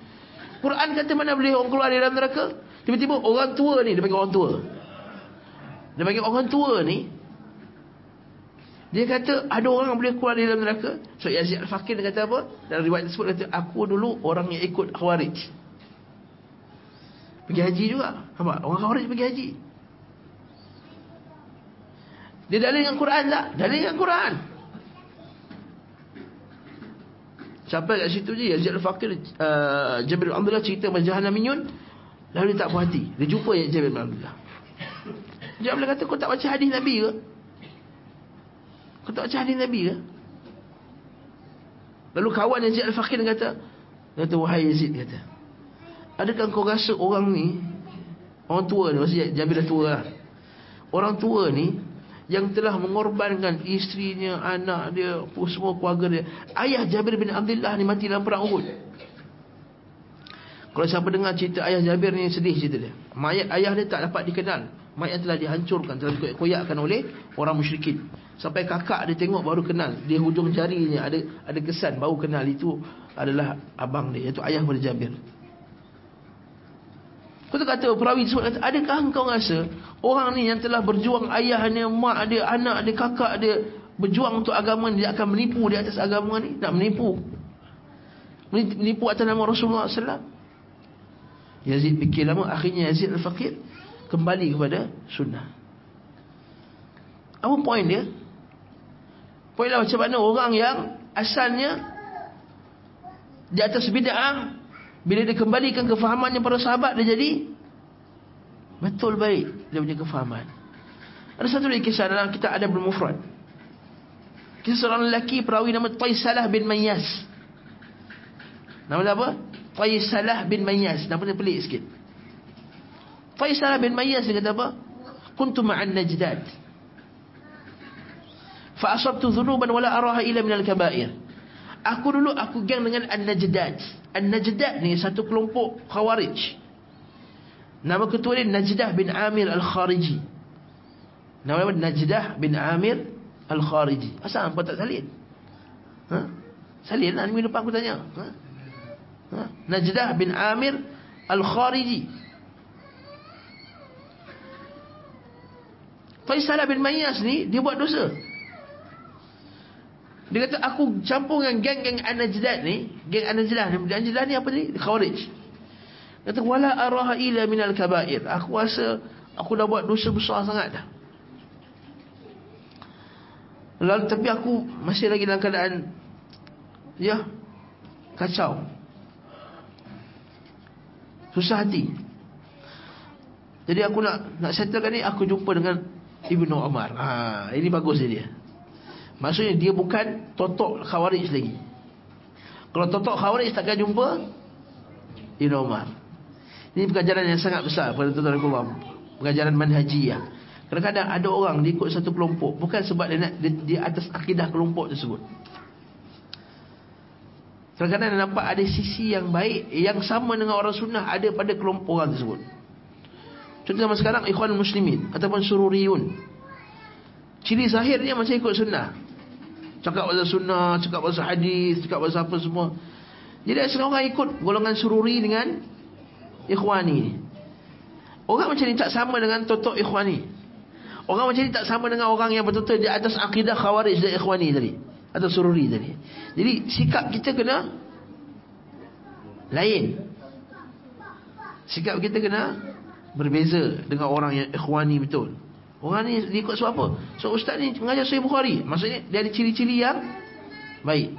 Quran kata mana boleh orang keluar dari dalam neraka tiba-tiba orang tua ni dia panggil orang tua dia panggil orang tua ni dia kata ada orang yang boleh keluar dari dalam neraka. So Yazid Al-Fakir dia kata apa? Dalam riwayat tersebut kata aku dulu orang yang ikut Khawarij. Pergi haji juga. Nampak? Orang Khawarij pergi haji. Dia dalil dengan Quran tak? Dalil dengan Quran. Sampai kat situ je Yazid Al-Fakir uh, Jabir Abdullah cerita pasal Jahannamiyun lalu dia tak puas hati. Dia jumpa Jabir Abdullah. Jabir kata kau tak baca hadis Nabi ke? Kau tak baca hadis Nabi ke? Lalu kawan Yazid Al-Faqir kata, kata wahai Yazid kata, adakah kau rasa orang ni orang tua ni, maksudnya Jabir dah tua lah. Orang tua ni yang telah mengorbankan isterinya, anak dia, semua keluarga dia. Ayah Jabir bin Abdullah ni mati dalam perang Uhud. Kalau siapa dengar cerita ayah Jabir ni sedih cerita dia. Mayat ayah dia tak dapat dikenal. Mayat telah dihancurkan, telah dikoyak-koyakkan oleh orang musyrikin. Sampai kakak dia tengok baru kenal. Di hujung jarinya ada ada kesan baru kenal itu adalah abang dia, iaitu ayah pada Jabir. Kau tu kata perawi tersebut kata, adakah engkau rasa orang ni yang telah berjuang ayahnya, mak dia, anak dia, kakak dia berjuang untuk agama dia akan menipu di atas agama ni? Nak menipu. menipu atas nama Rasulullah SAW. Yazid fikir lama, akhirnya Yazid al-Faqir kembali kepada sunnah. Apa poin dia? Poin lah macam mana orang yang asalnya di atas bid'ah bila dia kembalikan kefahamannya para sahabat dia jadi betul baik dia punya kefahaman. Ada satu lagi kisah dalam kitab Adab al-Mufrad. Kisah seorang lelaki perawi nama Taisalah bin Mayyas. Nama dia apa? Taisalah bin Mayyas. Nama dia pelik sikit. Taisalah bin Mayyas dia kata apa? Kuntu ma'an najdad. Fa asabtu dhunuban wala araha illa minal kabair. Aku dulu aku geng dengan An-Najdad. An-Najdad ni satu kelompok Khawarij. Nama ketua dia Najdah bin Amir Al-Khariji. Nama dia Najdah bin Amir Al-Khariji. Asal apa tak salin? Ha? Salin lah minggu aku tanya. Ha? Ha? Najdah bin Amir Al-Khariji. Faisalah bin Mayyas ni dia buat dosa. Dia kata aku campur dengan geng-geng An-Najdat ni, geng An-Najdah ni, An-Najdah ni apa ni? Khawarij. Kata wala araha ila minal kabair. Aku rasa aku dah buat dosa besar sangat dah. Lalu tapi aku masih lagi dalam keadaan ya kacau. Susah hati. Jadi aku nak nak settlekan ni aku jumpa dengan Ibnu Umar. Ha, ini bagus dia. Maksudnya dia bukan totok khawarij lagi. Kalau totok khawarij takkan jumpa Ibnu Umar. Ini pengajaran yang sangat besar pada tuan-tuan Allah. Pengajaran manhajiyah. Kadang-kadang ada orang dia ikut satu kelompok bukan sebab dia nak di atas akidah kelompok tersebut. Kadang-kadang nampak ada sisi yang baik yang sama dengan orang sunnah ada pada kelompok orang tersebut. Contoh zaman sekarang ikhwan muslimin ataupun sururiyun. Ciri zahirnya macam ikut sunnah. Cakap pasal sunnah, cakap pasal hadis, cakap pasal apa semua. Jadi ada orang ikut golongan sururi dengan ikhwani. Orang macam ni tak sama dengan totok ikhwani. Orang macam ni tak sama dengan orang yang betul-betul di atas akidah khawarij dan ikhwani tadi. Atau sururi tadi. Jadi sikap kita kena lain. Sikap kita kena berbeza dengan orang yang ikhwani betul. Orang ni ikut sebab apa? So ustaz ni mengajar Sahih Bukhari. Maksudnya dia ada ciri-ciri yang baik.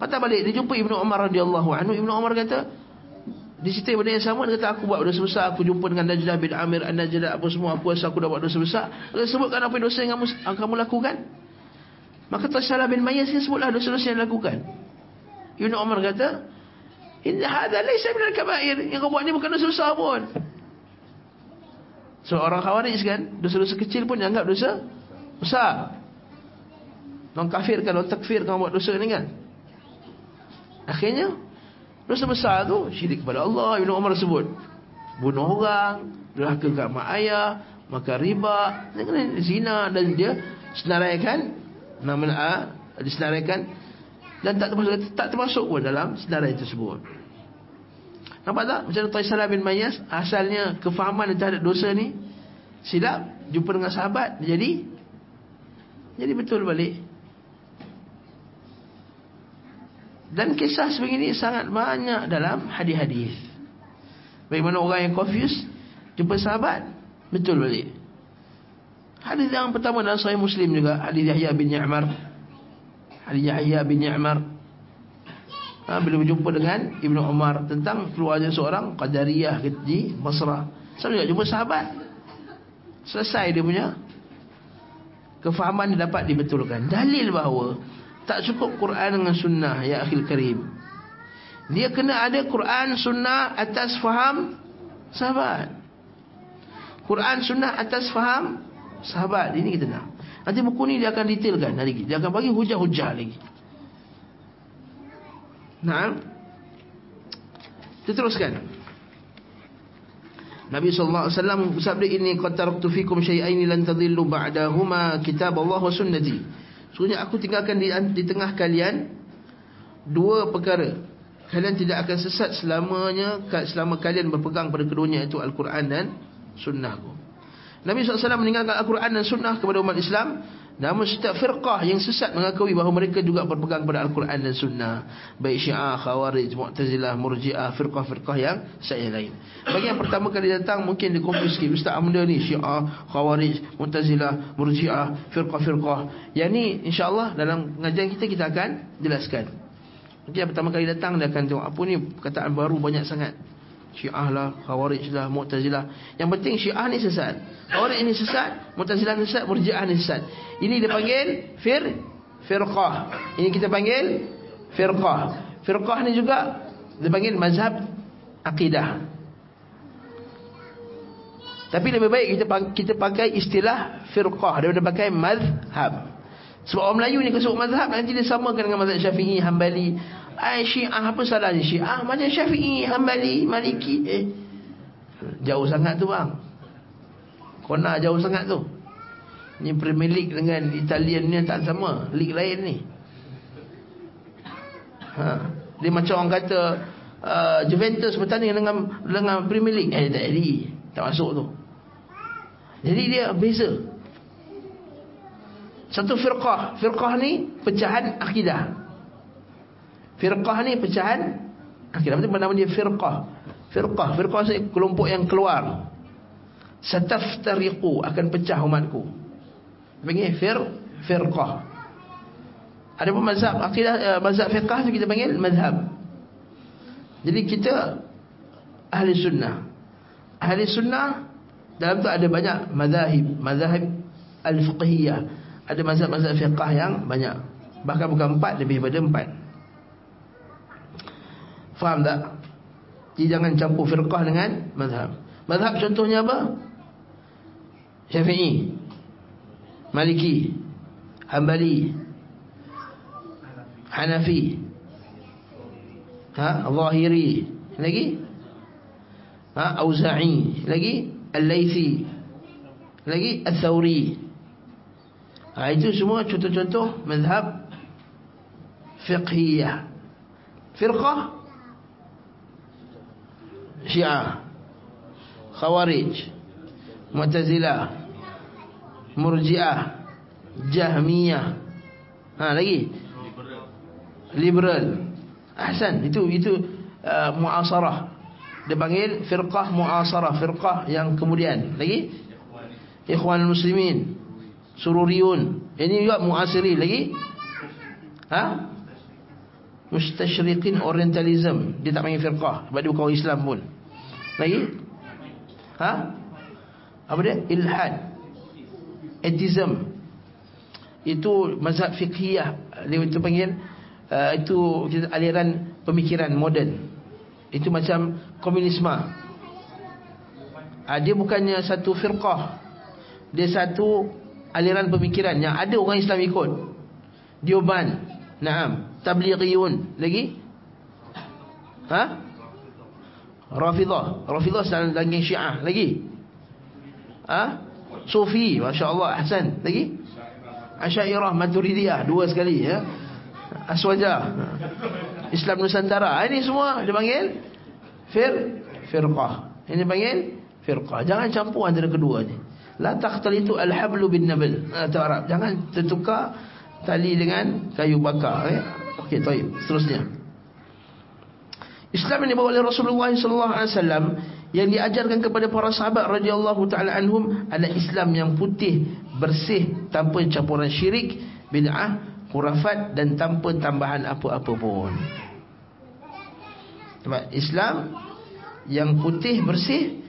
Patah balik dia jumpa Ibnu Umar radhiyallahu anhu. Ibnu Umar kata, di situ benda yang sama dia kata aku buat dosa besar aku jumpa dengan Najdah bin Amir An-Najdah apa semua aku rasa aku dah buat dosa besar dia sebutkan apa dosa yang kamu, kamu lakukan maka Tashalah bin Mayyas dia sebutlah dosa-dosa yang lakukan Ibn Umar kata inna hadha laysa min al-kaba'ir yang kau buat ni bukan dosa besar pun so orang khawarij kan dosa-dosa kecil pun dianggap dosa besar. Orang kafir kan orang takfir kan buat dosa ni kan. Akhirnya Dosa besar tu syirik kepada Allah Ibn Umar sebut. Bunuh orang Derhaka kat mak ayah Makan riba Zina. Dan dia Senaraikan Nama A Disenaraikan. Dan tak termasuk Tak termasuk pun dalam Senarai tersebut Nampak tak Macam Taisalah bin Mayas Asalnya Kefahaman terhadap dosa ni Silap Jumpa dengan sahabat Jadi Jadi betul balik Dan kisah sebegini sangat banyak dalam hadis-hadis. Bagaimana orang yang confused jumpa sahabat betul balik. Hadis yang pertama dalam Sahih Muslim juga hadis Yahya bin Ya'mar. Hadis Yahya bin Ya'mar. Ha, bila berjumpa dengan Ibnu Umar tentang keluarnya seorang Qadariyah di Basrah. Sama juga jumpa sahabat. Selesai dia punya kefahaman dia dapat dibetulkan. Dalil bahawa tak cukup Quran dengan sunnah ya akhil karim. Dia kena ada Quran sunnah atas faham sahabat. Quran sunnah atas faham sahabat. Ini kita nak. Nanti buku ni dia akan detailkan lagi. Dia akan bagi hujah-hujah lagi. Nah. Kita teruskan. Nabi sallallahu alaihi wasallam bersabda ini qad taraktu fikum syai'ain lan tadhillu ba'dahuma kitab Allah wa sunnati. Sebenarnya aku tinggalkan di, di tengah kalian dua perkara. Kalian tidak akan sesat selamanya selama kalian berpegang pada keduanya itu Al-Quran dan sunnahku. Nabi SAW meninggalkan Al-Quran dan sunnah kepada umat Islam Namun setiap firqah yang sesat mengakui bahawa mereka juga berpegang pada Al-Quran dan Sunnah. Baik Syiah, Khawarij, Mu'tazilah, Murji'ah, firqah-firqah yang saya lain. Bagi yang pertama kali datang mungkin dia confuse sikit. Ustaz Amda ni Syiah, Khawarij, Mu'tazilah, Murji'ah, firqah-firqah. Yang ni insyaAllah dalam pengajian kita kita akan jelaskan. Mungkin yang pertama kali datang dia akan tengok apa ni perkataan baru banyak sangat. Syiah lah, Khawarij lah, Mu'tazilah. Yang penting Syiah ni sesat. Khawarij ni sesat, Mu'tazilah ni sesat, Murji'ah ni sesat. Ini dia panggil fir firqah. Ini kita panggil firqah. Firqah ni juga dia panggil mazhab akidah. Tapi lebih baik kita kita pakai istilah firqah daripada pakai mazhab. Sebab orang Melayu ni kesuk mazhab nanti dia samakan dengan mazhab Syafi'i, Hambali, Ai Syiah apa salahnya Syiah macam Syafi'i, Hambali, Maliki. Eh. Jauh sangat tu bang. Kona jauh sangat tu. Ni Premier League dengan Italian ni tak sama, league lain ni. Ha. Dia macam orang kata uh, Juventus bertanding dengan dengan Premier League. Eh tak jadi. Tak masuk tu. Jadi dia beza. Satu firqah. Firqah ni pecahan akidah. Firqah ni pecahan Akhirnya nama dia firqah. Firqah Firqah ni kelompok yang keluar. Sataftariqu Akan pecah umatku. Panggil? Fir Firqah. Ada pun mazhab Akidah uh, mazhab firqah tu kita panggil mazhab Jadi kita Ahli sunnah. Ahli sunnah Dalam tu ada banyak mazahib Mazahib al-fiqhiyah. Ada mazhab-mazhab firqah yang banyak. Bahkan bukan empat Lebih daripada empat Faham tak? Jadi jangan campur firqah dengan mazhab. Mazhab contohnya apa? Syafi'i. Maliki. Hanbali. Hanafi. Ha? Zahiri. Lagi? Ha? Auza'i. Lagi? Al-Laythi. Lagi? Al-Thawri. Ha, itu semua contoh-contoh mazhab fiqhiyah. Firqah Syiah Khawarij Mu'tazilah Murji'ah Jahmiyah. Ha lagi? Liberal. Ahsan itu itu uh, muasarah. Dia panggil firqah muasarah firqah yang kemudian. Lagi? Ikhwan muslimin sururiyun. Ini juga muasiri. Lagi? Ha Mustashriqin Orientalism. Dia tak panggil firqah. Sebab dia bukan Islam pun. Lagi? Ha? Apa dia? Ilhad. Atheism. Itu mazhab fiqhiyah. Dia itu panggil uh, Itu aliran pemikiran moden. Itu macam Komunisme. Uh, Dia bukannya satu firqah. Dia satu Aliran pemikiran. Yang ada orang Islam ikut. Dioban Naam Tablighiyun lagi? Ha? Rafidah Rafidah dalam daging Syiah. Lagi? Ha? Sufi. masya-Allah. Hasan lagi? Asy'ariyah Maturidiyah. Dua sekali ya. Aswaja. Islam Nusantara. Ini semua dia panggil fir firqah. Ini panggil firqah. Jangan campur antara kedua ni. La taqtalitu al-hablu bin nabl atau Arab. Jangan tertukar tali dengan kayu bakar ya Okey, baik. Seterusnya. Islam yang dibawa oleh Rasulullah sallallahu alaihi wasallam yang diajarkan kepada para sahabat radhiyallahu taala anhum adalah Islam yang putih, bersih, tanpa campuran syirik, bid'ah, khurafat dan tanpa tambahan apa-apa pun. Sebab Islam yang putih, bersih,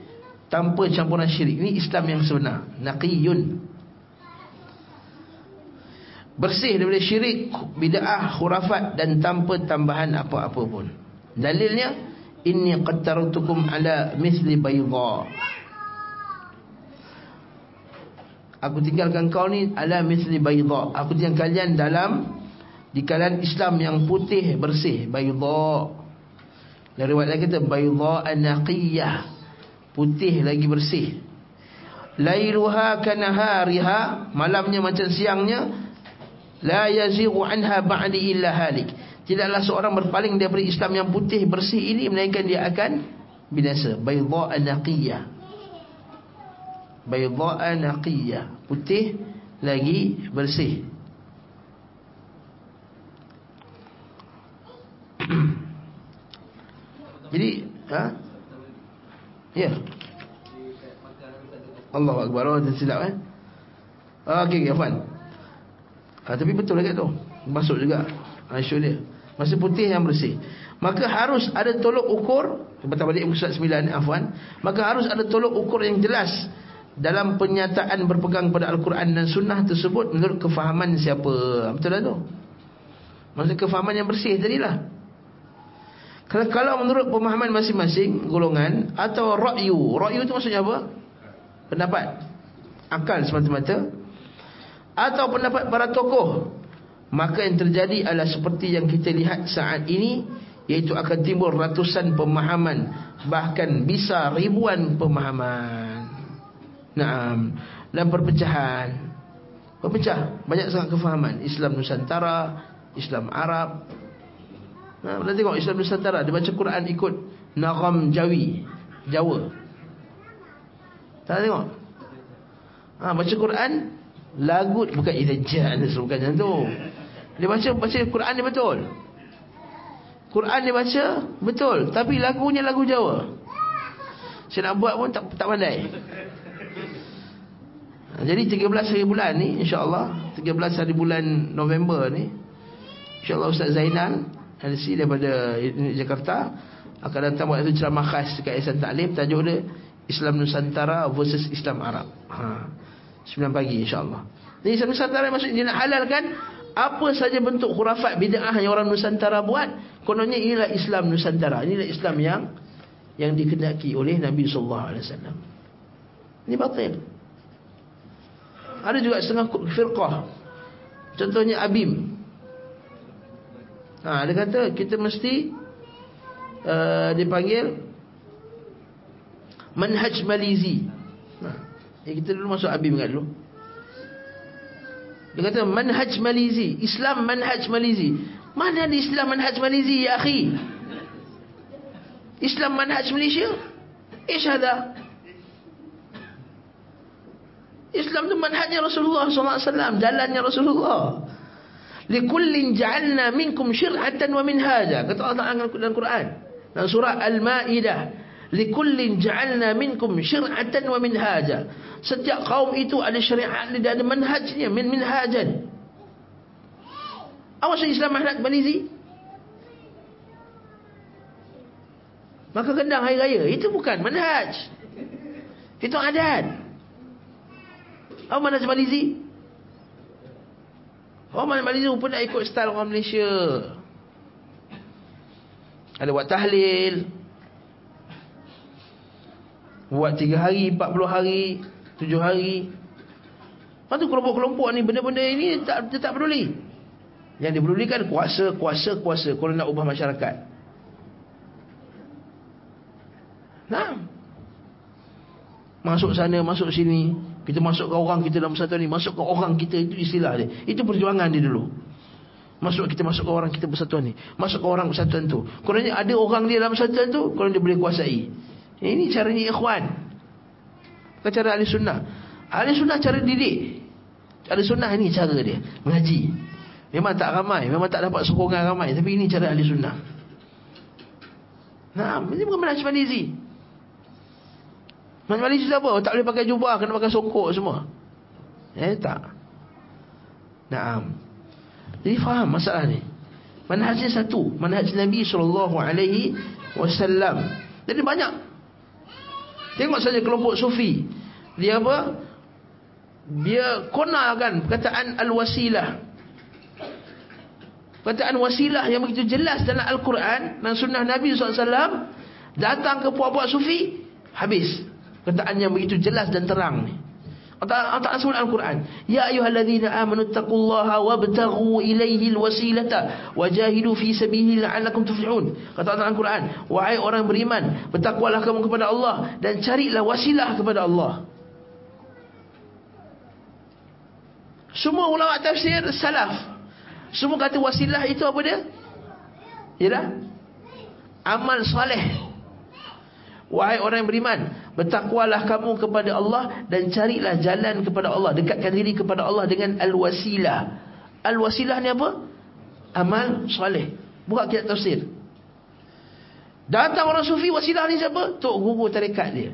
tanpa campuran syirik. Ini Islam yang sebenar. Naqiyun bersih daripada syirik, bid'ah, khurafat dan tanpa tambahan apa-apa pun. Dalilnya inni qattartukum ala mithli bayda. Aku tinggalkan kau ni ala mithli bayda. Aku tinggalkan kalian dalam di kalangan Islam yang putih bersih, bayda. Dari riwayat lagi kata bayda an-naqiyah. Putih lagi bersih. Lailuha kanahariha, malamnya macam siangnya, la yazighu anha ba'di illa halik tidaklah seorang berpaling daripada Islam yang putih bersih ini melainkan dia akan binasa bayda naqiyah bayda naqiyah putih lagi bersih. <clears throat> Jadi, ha? Ya. Allah Akbar. Allah oh, silap eh. Okey, okey, Afan. Ha, tapi betul lagi tu. Masuk juga. Ha, isu dia. Masih putih yang bersih. Maka harus ada tolok ukur. Baca balik muka surat 9 Afwan. Maka harus ada tolok ukur yang jelas. Dalam penyataan berpegang pada Al-Quran dan Sunnah tersebut. Menurut kefahaman siapa. Betul lah tu. Maksudnya kefahaman yang bersih tadilah. Kalau, kalau menurut pemahaman masing-masing golongan. Atau ra'yu. Ra'yu itu maksudnya apa? Pendapat. Akal semata-mata atau pendapat para tokoh. Maka yang terjadi adalah seperti yang kita lihat saat ini iaitu akan timbul ratusan pemahaman bahkan bisa ribuan pemahaman. Naam. Dan perpecahan. Pecah banyak sangat kefahaman. Islam Nusantara Islam Arab. Nah kita tengok Islam Nusantara. Dia baca Quran ikut Nagam Jawi Jawa. Tak tengok? Ha, baca Quran lagu bukan ilajah bukan macam tu. Dia baca baca Quran dia betul. Quran dia baca betul. Tapi lagunya lagu Jawa. Saya nak buat pun tak tak pandai. Jadi 13 hari bulan ni insyaAllah 13 hari bulan November ni insyaAllah Ustaz Zainal LC daripada Jakarta akan datang buat satu ceramah khas dekat Ihsan Taklim tajuk dia Islam Nusantara versus Islam Arab. Ha. 9 pagi insyaAllah. Jadi Islam Nusantara maksudnya dia nak halalkan Apa saja bentuk khurafat bid'ah yang orang Nusantara buat Kononnya inilah Islam Nusantara. Inilah Islam yang Yang dikendaki oleh Nabi SAW Ini batil. Ada juga setengah firqah. Contohnya Abim. Ha, Dia kata kita mesti uh, Dipanggil Manhaj Malizi Ya, kita dulu masuk Abim kan dulu. Dia kata manhaj Malizi. Islam manhaj Malizi. Mana ada Islam manhaj Malizi ya akhi? Islam manhaj Malaysia? Ish ada? Islam tu manhajnya Rasulullah SAW. Jalannya Rasulullah. Likullin ja'alna minkum syir'atan wa minhaja. Kata Allah dalam Quran. Dalam surah Al-Ma'idah likullin ja'alna minkum syir'atan wa minhaja. Setiap kaum itu ada syariat dan ada manhajnya min minhajan. Awas Islam manhaj banizi maka gendang hari raya. Itu bukan manhaj. Itu adat. Apa manhaj banizi orang manhaj banizi pun nak ikut style orang Malaysia. Ada buat tahlil Buat 3 hari, 40 hari, 7 hari. Lepas tu kelompok-kelompok ni benda-benda ini tak, dia tak peduli. Yang dipedulikan kuasa, kuasa, kuasa. Kalau nak ubah masyarakat. Nah. Masuk sana, masuk sini. Kita masuk ke orang kita dalam persatuan ni. Masuk ke orang kita, itu istilah dia. Itu perjuangan dia dulu. Masuk kita masuk ke orang kita persatuan ni. Masuk ke orang persatuan tu. Kalau ada orang dia dalam persatuan tu, kalau dia boleh kuasai. Ini caranya ikhwan. Bukan cara ahli sunnah. Ahli sunnah cara didik. Ahli sunnah ini cara dia. Mengaji. Memang tak ramai. Memang tak dapat sokongan ramai. Tapi ini cara ahli sunnah. Nah, ini bukan manhaj malizi. Manhaj malizi apa? Tak boleh pakai jubah. Kena pakai sokok semua. Eh, tak. Nah, jadi faham masalah ni. Manhajnya satu. Manhaj Nabi SAW. Jadi banyak Tengok saja kelompok sufi. Dia apa? Dia konarkan perkataan al-wasilah. Perkataan wasilah yang begitu jelas dalam Al-Quran dan sunnah Nabi SAW. Datang ke puak-puak sufi. Habis. Perkataan yang begitu jelas dan terang ni. Ta'ala sebut Al-Quran. Ya ayuhalladzina amanu taqullaha wabtaghu ilaihi alwasilata wajahidu fi sabilihi la'allakum tuflihun. Kata Allah Al-Quran, wahai orang beriman, bertakwalah kamu kepada Allah dan carilah wasilah kepada Allah. Semua ulama tafsir salaf. Semua kata wasilah itu apa dia? Yalah. Amal soleh. Wahai orang yang beriman, Bertakwalah kamu kepada Allah dan carilah jalan kepada Allah. Dekatkan diri kepada Allah dengan al-wasilah. Al-wasilah ni apa? Amal soleh. Buka kitab tafsir. Datang orang sufi wasilah ni siapa? Tok guru tarekat dia.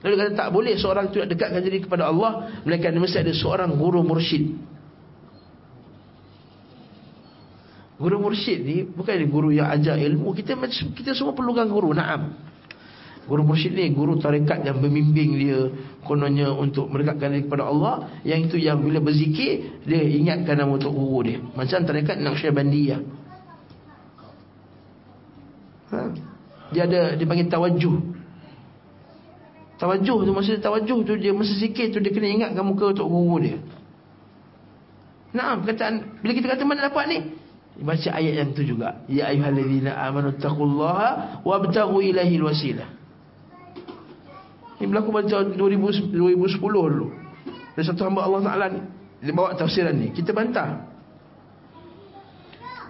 Lalu kata tak boleh seorang tu nak dekatkan diri kepada Allah. Mereka mesti ada seorang guru mursyid. Guru mursyid ni bukan guru yang ajar ilmu. Kita kita semua perlukan guru. Naam. Guru mursyid ni guru tarekat yang membimbing dia kononnya untuk mendekatkan diri kepada Allah. Yang itu yang bila berzikir dia ingatkan nama untuk guru dia. Macam tarekat Naqsyabandiyah. Ha? Dia ada dipanggil tawajuh. Tawajuh tu maksud tawajuh tu dia mesti zikir tu dia kena ingatkan muka untuk guru dia. Nah, perkataan bila kita kata mana dapat ni? Baca ayat yang tu juga. Ya ayyuhallazina amanu taqullaha wabtaghu ilaihi alwasilah. Ini berlaku pada 2010 dulu. Ada satu hamba Allah Ta'ala ni. Dia bawa tafsiran ni. Kita bantah.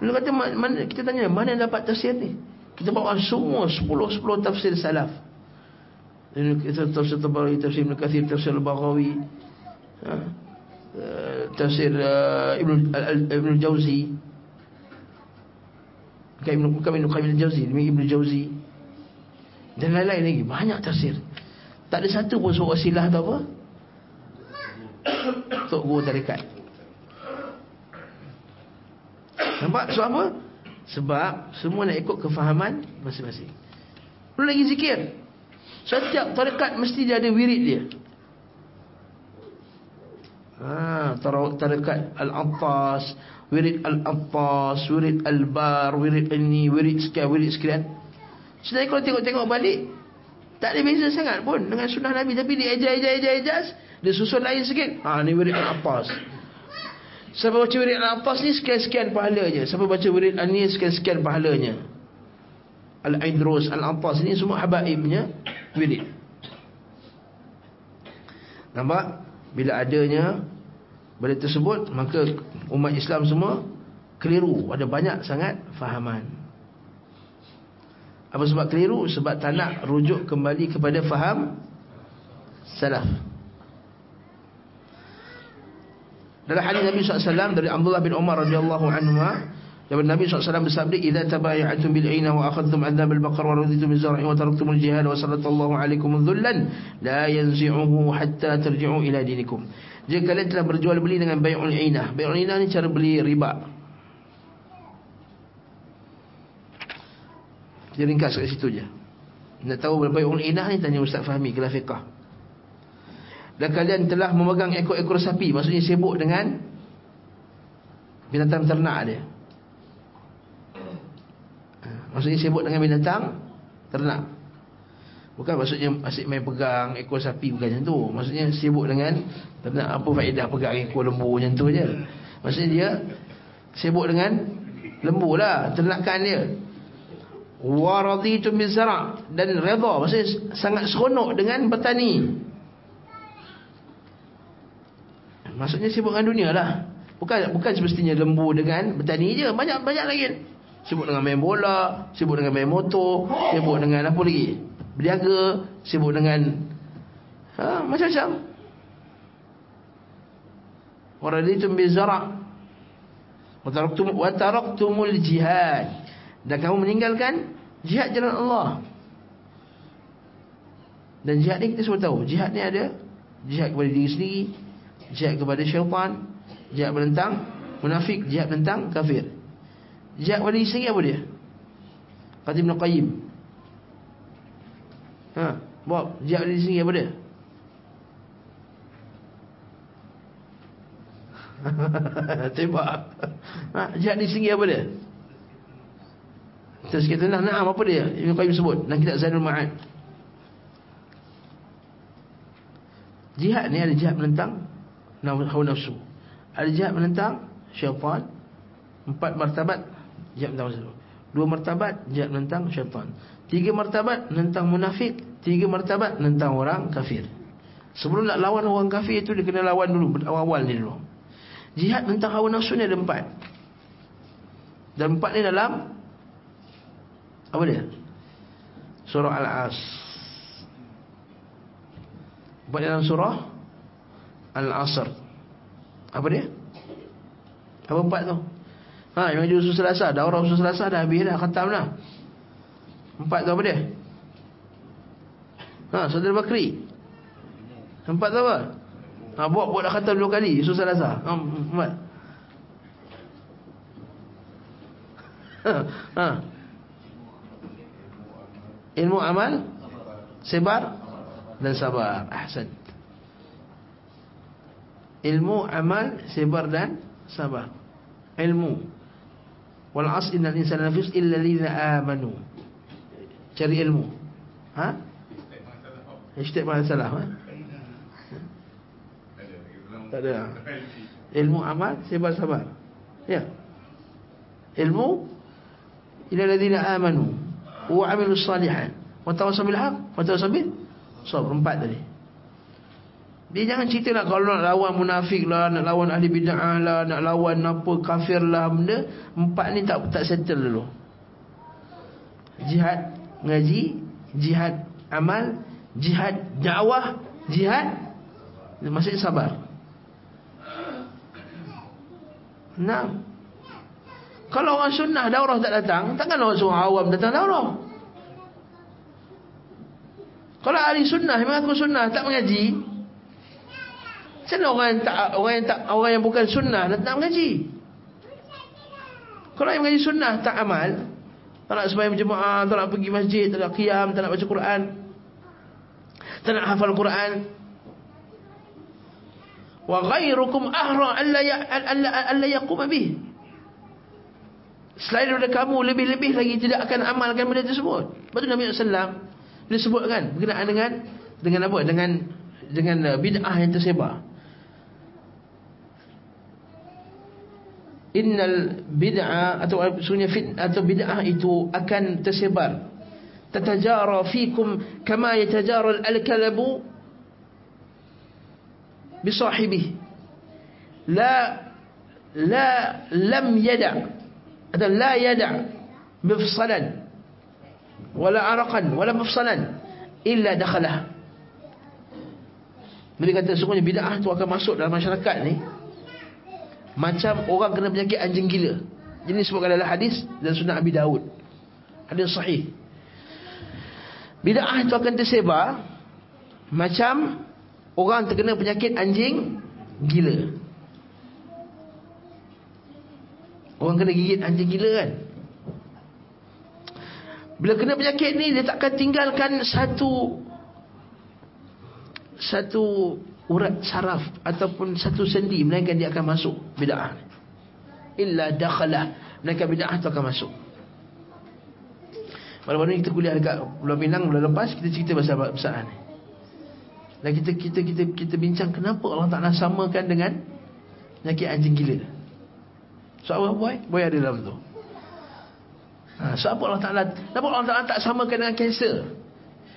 Lalu kata, mana, kita tanya, mana yang dapat tafsir ni? Kita bawa semua 10-10 tafsir salaf. Kita tafsir Tabari, tafsir Ibn Kathir, tafsir Al-Baghawi. Ha? Uh, tafsir uh, Ibn, Ibn Jauzi. Bukan Ibn, bukan Ibn Qayyim Al-Jauzi. Ibn Jauzi. Dan lain-lain lagi. Banyak tafsir. Tak ada satu pun suruh wasilah atau apa <coughs> Untuk guru tarikat Nampak sebab apa Sebab semua nak ikut kefahaman Masing-masing Perlu lagi zikir Setiap tarikat mesti dia ada wirid dia Ha, tarikat Al-Attas Wirid Al-Attas Wirid Al-Bar Wirid ini Wirid sekian Wirid sekian Sebenarnya kalau tengok-tengok balik tak ada beza sangat pun dengan sunnah Nabi tapi dia ejas ejas ejas ejas dia susun lain sikit. Ha ni wirid al-Abbas. Siapa baca wirid al-Abbas ni sekian-sekian pahalanya. Siapa baca wirid al-Ni sekian-sekian pahalanya. Al-Aidrus, al-Abbas ni semua habaibnya wirid. Nampak? Bila adanya benda tersebut maka umat Islam semua keliru. Ada banyak sangat fahaman. Apa sebab keliru? Sebab tak nak rujuk kembali kepada faham salaf. Dalam hadis Nabi SAW dari Abdullah bin Umar radhiyallahu anhu dan Nabi SAW bersabda tabaya'tum bil aina wa akhadtum adhab al baqar wa raditum bil zar'i wa taraktum al jihad wa sallallahu alaikum dhullan la yanzi'uhu hatta tarji'u ila dinikum. Jika kalian telah berjual beli dengan bai'ul aina. Bai'ul aina ni cara beli riba. Dia ringkas kat situ je. Nak tahu berapa ulul inah ni tanya Ustaz Fahmi kelas fiqah. Dan kalian telah memegang ekor-ekor sapi, maksudnya sibuk dengan binatang ternak dia. Ha, maksudnya sibuk dengan binatang ternak. Bukan maksudnya asyik main pegang ekor sapi bukan macam tu. Maksudnya sibuk dengan ternak apa faedah pegang ekor lembu macam tu je. Maksudnya dia sibuk dengan lembu lah, ternakan dia. Wa raditu bil zara' dan redha maksudnya sangat seronok dengan bertani maksudnya sibuk dengan dunia lah. Bukan bukan semestinya lembu dengan bertani je. Banyak banyak lagi. Sibuk dengan main bola sibuk dengan main motor sibuk dengan apa lagi berniaga sibuk dengan ha, macam-macam wa raditu bil zara' wa taraktum wa taraktumul jihad dan kamu meninggalkan jihad jalan Allah. Dan jihad ni kita semua tahu. Jihad ni ada jihad kepada diri sendiri, jihad kepada syaitan, jihad menentang munafik, jihad menentang kafir. Jihad kepada diri sendiri apa dia? Kata Ibn Qayyim. Ha, Bob, jihad diri sendiri apa dia? <laughs> Tembak. Ha, jihad di sini apa dia? Nak naam apa dia? Ibn Qayyim sebut dalam kitab Zainul Ma'ad. Jihad ni ada jihad menentang hawa nafsu. Ada jihad menentang syaitan. Empat martabat jihad menentang nafsu. Dua martabat jihad menentang syaitan. Tiga martabat menentang munafik. Tiga martabat menentang orang kafir. Sebelum nak lawan orang kafir itu dia kena lawan dulu awal-awal ni dulu. Jihad tentang hawa nafsu ni ada empat. Dan empat ni dalam apa dia? Surah Al-As. Buat dalam surah Al-Asr. Apa dia? Apa empat tu? Ha, yang mengaji usul selasa. Daurah usul selasa dah habis dah. Khatam dah. Empat tu apa dia? Ha, Saudara Bakri. Empat apa? Ha, buat buat dah khatam dua kali. Usul selasa. Ha, empat. <laughs> Ha, ha. Ilmu amal Sebar Dan sabar Ahsan Ilmu amal Sebar dan sabar Ilmu Wal as innal insana nafis illa lina amanu Cari ilmu Ha? Hashtag mana salah ha? Tak ada. Ilmu amal Sebar sabar. Ya. Ilmu Illa lina amanu wa amilus salihan. Wa tawassaw bil haq wa tawassaw bil sabr. Empat tadi. Dia jangan cerita nak kalau nak lawan munafik lah nak lawan ahli bid'ah lah nak lawan apa kafir lah benda. Empat ni tak tak settle dulu. Jihad ngaji jihad amal jihad dakwah jihad masih sabar Nah, kalau orang sunnah daurah tak datang, takkan orang suruh awam datang daurah. Kalau ahli sunnah mengaku sunnah tak mengaji, macam orang yang tak orang yang tak orang yang bukan sunnah datang mengaji? Kalau yang mengaji sunnah tak amal, tak nak sembahyang berjemaah, tak nak pergi masjid, tak nak qiyam, tak nak baca Quran, tak nak hafal Quran, wa ghairukum ahra alla ya alla alla yaqum bih Selain daripada kamu lebih-lebih lagi tidak akan amalkan benda tersebut. Betul Nabi SAW dia sebutkan berkenaan dengan dengan apa? Dengan dengan uh, bid'ah yang tersebar. Innal bid'ah atau sunnya fit atau bid'ah itu akan tersebar. Fikum kama yatajara al-kalabu bi sahibihi. La la lam yada' atau la yada' mifsalan wala araqan wala mifsalan illa dakhalah Mereka kata sungguhnya bid'ah tu akan masuk dalam masyarakat ni macam orang kena penyakit anjing gila. Ini disebutkan dalam hadis dan sunnah Abi Daud. Hadis sahih. Bid'ah itu akan tersebar macam orang terkena penyakit anjing gila. Orang kena gigit anjing gila kan? Bila kena penyakit ni Dia takkan tinggalkan satu Satu Urat saraf Ataupun satu sendi Melainkan dia akan masuk Bida'ah Illa dakhalah Melainkan bida'ah tu akan masuk Baru-baru ni kita kuliah dekat Pulau Pinang Bulan lepas Kita cerita pasal besar ni dan kita kita kita kita bincang kenapa Allah Taala samakan dengan penyakit anjing gila. So apa boy? Boy ada dalam tu. Ha, so apa Allah Ta'ala Kenapa Allah Ta'ala tak samakan dengan kanser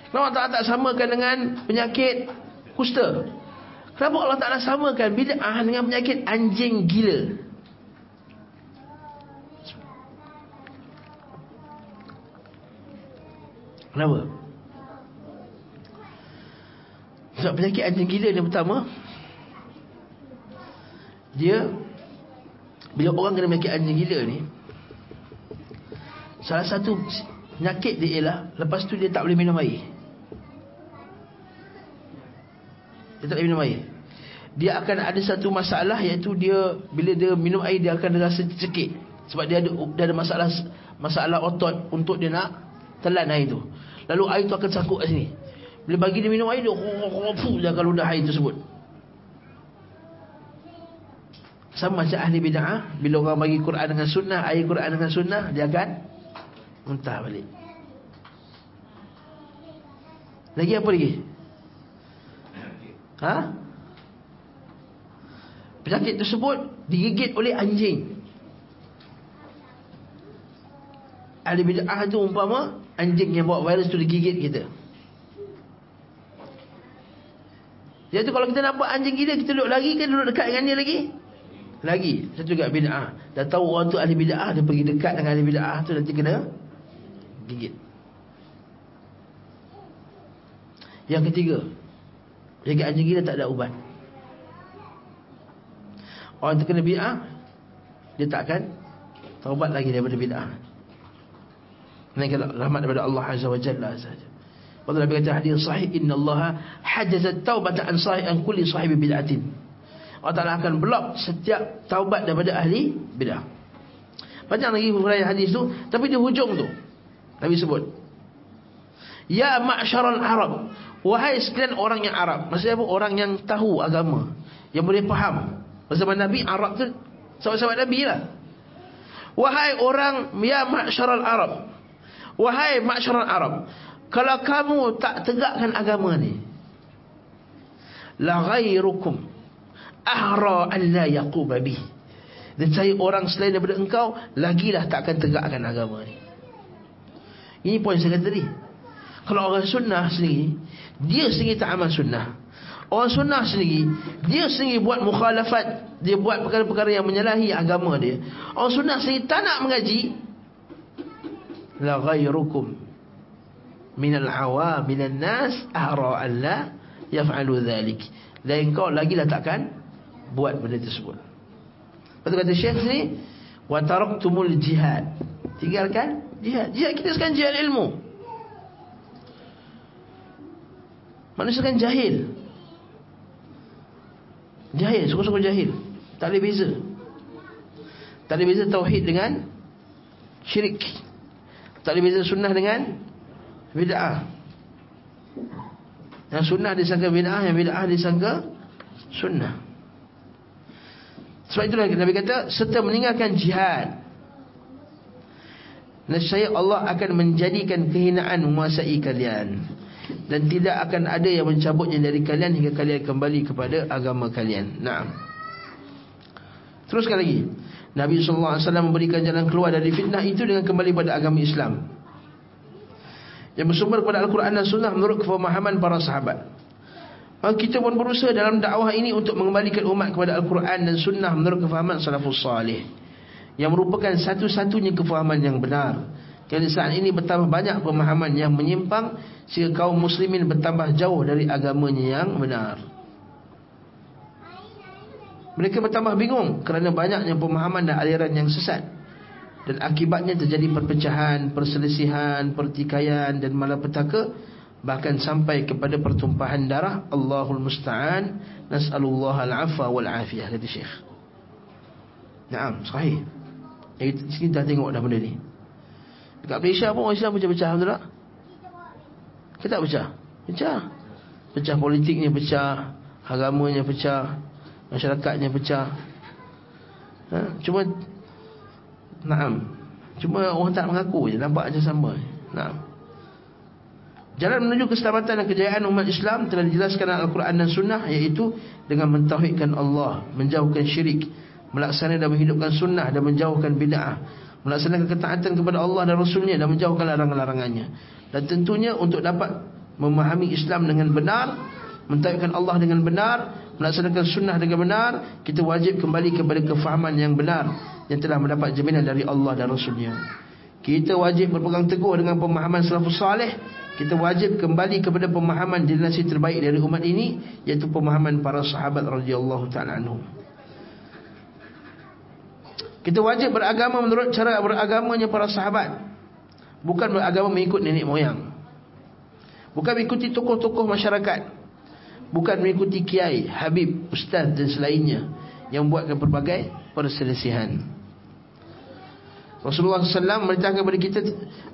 Kenapa Allah Ta'ala tak samakan dengan Penyakit kusta Kenapa Allah Ta'ala samakan Bida'ah dengan penyakit anjing gila Kenapa? Sebab penyakit anjing gila yang pertama Dia bila orang kena penyakit anjing gila ni Salah satu penyakit dia ialah Lepas tu dia tak boleh minum air. Dia tak boleh minum air. Dia akan ada satu masalah Iaitu dia Bila dia minum air Dia akan rasa cekik. Sebab dia ada dia ada masalah Masalah otot Untuk dia nak Telan air tu. Lalu air tu akan sakut kat sini. Bila bagi dia minum air Dia, dia akan ludah air tersebut. Sama macam ahli bid'ah bila orang bagi Quran dengan sunnah ayat Quran dengan sunnah dia akan muntah balik. Lagi apa lagi? Ha? Penyakit tersebut digigit oleh anjing. Ahli bid'ah tu umpama anjing yang bawa virus tu digigit kita jadi kalau kita nampak anjing kita kita duduk lagi ke duduk dekat dengan dia lagi lagi satu juga bid'ah. Dah tahu orang tu ahli bid'ah, dia pergi dekat dengan ahli bid'ah tu nanti kena gigit. Yang ketiga. Penyakit anjing gila tak ada ubat. Orang terkena bid'ah dia tak akan taubat lagi daripada bid'ah. Melainkan rahmat daripada Allah Azza wa Jalla saja. Pada Nabi kata hadis sahih inna Allah hajazat taubata an sahih an kulli sahibi bid'atin. Allah Ta'ala akan blok setiap taubat daripada ahli bid'ah. Banyak lagi huraian hadis tu, tapi di hujung tu Nabi sebut Ya ma'syaral Arab Wahai sekalian orang yang Arab Maksudnya apa? Orang yang tahu agama Yang boleh faham Bersama Nabi Arab tu Sahabat-sahabat Nabi lah Wahai orang Ya ma'syaral Arab Wahai ma'syaral Arab Kalau kamu tak tegakkan agama ni La ghairukum Ahra an la yaquba bih. Dan saya orang selain daripada engkau Lagilah tak akan tegakkan agama ni. Ini poin saya kata tadi. Kalau orang sunnah sendiri Dia sendiri tak amal sunnah. Orang sunnah sendiri Dia sendiri buat mukhalafat Dia buat perkara-perkara yang menyalahi agama dia. Orang sunnah sendiri tak nak mengaji La ghayrukum Minal awam Minal nas Ahra an la Yaf'alu dhalik. Dan kau lagi lah takkan Buat benda tersebut. Lepas kata Syekh sini Wa taraktumul jihad. Tinggalkan jihad. Jihad kita sekarang jihad ilmu. Manusia kan jahil. Jahil, suka-suka jahil. Tak ada beza. Tak ada beza tauhid dengan Syirik Tak ada beza sunnah dengan Bida'ah Yang sunnah disangka bida'ah Yang bida'ah disangka Sunnah Sebab itulah Nabi kata Serta meninggalkan jihad Nescaya Allah akan menjadikan kehinaan menguasai kalian dan tidak akan ada yang mencabutnya dari kalian hingga kalian kembali kepada agama kalian. Naam. Teruskan lagi. Nabi sallallahu alaihi wasallam memberikan jalan keluar dari fitnah itu dengan kembali pada agama Islam. Yang bersumber pada Al-Quran dan Sunnah menurut kefahman para sahabat. Maka kita pun berusaha dalam dakwah ini untuk mengembalikan umat kepada Al-Quran dan Sunnah menurut kefahaman salafus salih. Yang merupakan satu-satunya kefahaman yang benar. Kerana saat ini bertambah banyak pemahaman yang menyimpang Sehingga kaum muslimin bertambah jauh dari agamanya yang benar Mereka bertambah bingung kerana banyaknya pemahaman dan aliran yang sesat. Dan akibatnya terjadi perpecahan, perselisihan, pertikaian dan malapetaka Bahkan sampai kepada pertumpahan darah Allahul Musta'an. Nas'alullah al-afa wal-afiyah Kata Syekh. Naam, sahih. Yang kita dah tengok dah benda ni. Dekat Malaysia pun orang Islam pecah-pecah Alhamdulillah. Kita tak pecah. Pecah. Pecah politiknya pecah Agamanya pecah Masyarakatnya pecah ha? Cuma Naam Cuma orang tak mengaku je Nampak je sama Naam Jalan menuju keselamatan dan kejayaan umat Islam telah dijelaskan dalam Al-Quran dan Sunnah iaitu dengan mentauhidkan Allah, menjauhkan syirik, melaksanakan dan menghidupkan sunnah dan menjauhkan bid'ah, melaksanakan ketaatan kepada Allah dan Rasulnya dan menjauhkan larangan-larangannya. Dan tentunya untuk dapat memahami Islam dengan benar, mentauhidkan Allah dengan benar, melaksanakan sunnah dengan benar, kita wajib kembali kepada kefahaman yang benar yang telah mendapat jaminan dari Allah dan Rasulnya. Kita wajib berpegang teguh dengan pemahaman salafus salih. Kita wajib kembali kepada pemahaman dinasti terbaik dari umat ini, iaitu pemahaman para sahabat radhiyallahu taala anhum. Kita wajib beragama menurut cara beragamanya para sahabat. Bukan beragama mengikut nenek moyang. Bukan mengikuti tokoh-tokoh masyarakat. Bukan mengikuti kiai, habib, ustaz dan selainnya. Yang buatkan berbagai perselisihan. Rasulullah SAW merintahkan kepada kita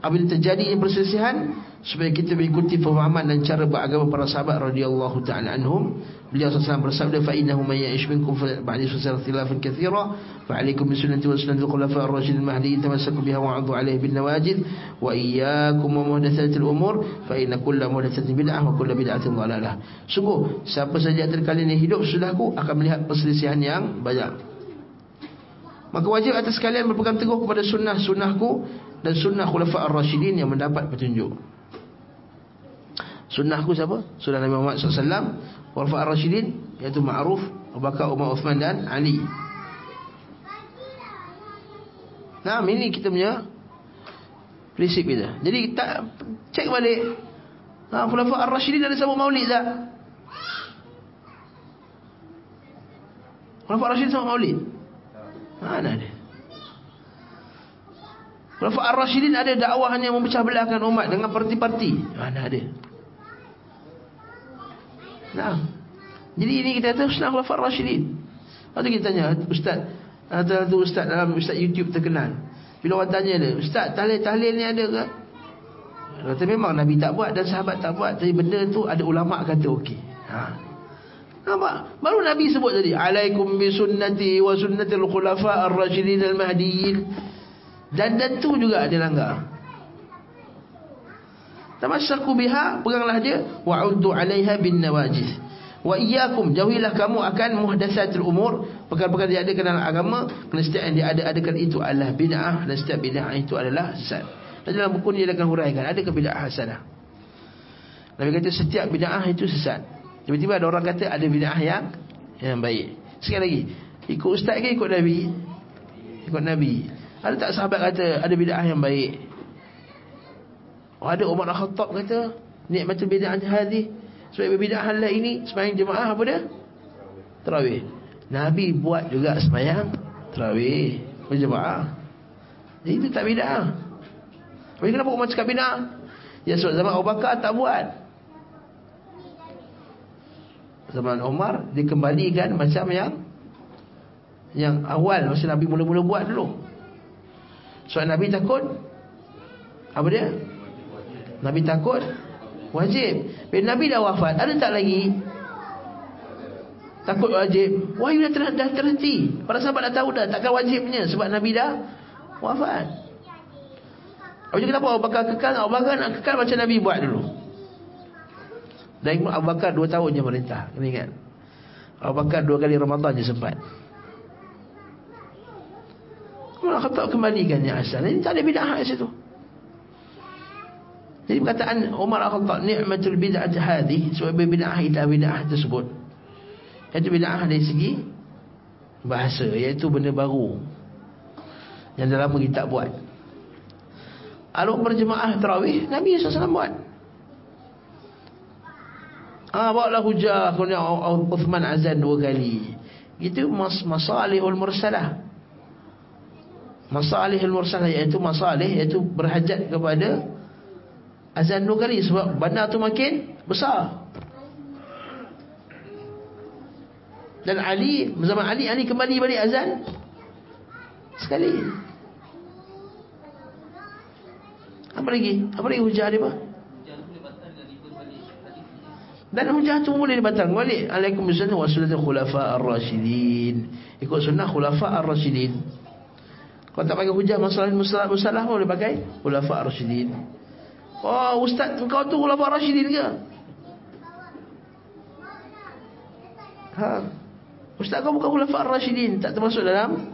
apabila terjadi perselisihan supaya kita mengikuti pemahaman dan cara beragama para sahabat radhiyallahu taala anhum. Beliau SAW bersabda fa innahu may ya'ish minkum fa ba'da fasal khilafan katsira fa 'alaykum bi sunnati wa sunnati al-khulafa ar-rashidin al-mahdiyyin tamassaku biha wa 'addu 'alayha bin nawajid wa iyyakum wa muhdatsatil umur fa inna kulla muhdatsatin bid'ah wa kulla bid'atin dhalalah. Sungguh siapa saja antara kalian yang hidup sudahku akan melihat perselisihan yang banyak. Maka wajib atas kalian berpegang teguh kepada sunnah-sunnahku dan sunnah khulafa ar-rasyidin yang mendapat petunjuk. Sunnahku siapa? Sunnah Nabi Muhammad SAW Khulafa ar-rasyidin Iaitu Ma'ruf Abu Bakar, Umar, Uthman dan Ali Nah, ini kita punya prinsip kita. Jadi kita cek balik. Ha, Khulafa ar-rasyidin ada sebut maulid tak? Khulafah Rashid sama maulid? Mana ada? Khulafah Ar-Rashidin ada dakwah hanya memecah belahkan umat dengan parti-parti. Mana ada? Nah. Jadi ini kita kata Sunnah Khulafah Ar-Rashidin. Lepas kita tanya Ustaz Ada tu Ustaz dalam Ustaz YouTube terkenal Bila orang tanya dia Ustaz tahlil-tahlil ni ada ke? Kata memang Nabi tak buat dan sahabat tak buat Tapi benda tu ada ulama' kata okey ha. Nampak? Baru Nabi sebut tadi Alaikum bi sunnati wa sunnatil khulafa ar-rajidin al-mahdiyin Dan dan tu juga ada langgar Tamassaku biha Peganglah dia Wa'uddu alaiha bin nawajis Wa iyyakum jauhilah kamu akan muhdatsatul umur, perkara-perkara yang ada dalam agama, kerana setiap yang diada-adakan itu adalah bid'ah dan setiap bid'ah itu adalah sesat. Dalam buku ni dia akan huraikan adakah bid'ah hasanah. Nabi kata setiap bid'ah itu sesat. Tiba-tiba ada orang kata ada bid'ah yang yang baik. Sekali lagi, ikut ustaz ke ikut Nabi? Ikut Nabi. Ada tak sahabat kata ada bid'ah yang baik? Oh, ada Umar Al-Khattab kata nikmatul bid'ah hadhi sebab berbeda hal ini Semayang jemaah apa dia? Terawih Nabi buat juga semayang Terawih Berjemaah itu tak beda Tapi kenapa Umar cakap beda? Ya sebab zaman Abu Bakar tak buat Zaman Umar Dikembalikan macam yang Yang awal Masa Nabi mula-mula buat dulu Sebab Nabi takut Apa dia? Nabi takut Wajib. Bila Nabi dah wafat, ada tak lagi? Takut wajib. Wahyu dah, ter dah terhenti. Para sahabat dah tahu dah. Takkan wajibnya. Sebab Nabi dah wafat. Apa kenapa Abu Bakar kekal? Abu Bakar nak kekal macam Nabi buat dulu. Dan Abu Bakar dua tahun je merintah. Kena ingat. Abu Bakar dua kali Ramadan je sempat. Kalau kata kembalikan yang asal. Ini tak ada bid'ah di situ. Jadi perkataan Umar Al-Khattab ni'matul bid'ah hadhi sebab bid'ah ila bid'ah tersebut. Itu bid'ah dari segi bahasa iaitu benda baru yang dalam kita tak buat. Kalau berjemaah tarawih Nabi SAW buat. Ah bawa lah hujah kemudian Uthman azan dua kali. Itu mas masalihul mursalah. Masalihul mursalah iaitu masalih iaitu berhajat kepada azan dua kali sebab bandar tu makin besar. Dan Ali, zaman Ali, Ali kembali balik azan sekali. Apa lagi? Apa lagi hujah dia apa? Dan hujah tu boleh dibatalkan balik. Alaikum sunnah wa sunnatul khulafa ar-rasyidin. Ikut sunnah khulafa ar-rasyidin. Kalau tak pakai hujah masalah musalah musalah boleh pakai khulafa ar-rasyidin. Oh ustaz engkau tu ulama Rashidin ke? Ha. Ustaz kau bukan ulama Rashidin, tak termasuk dalam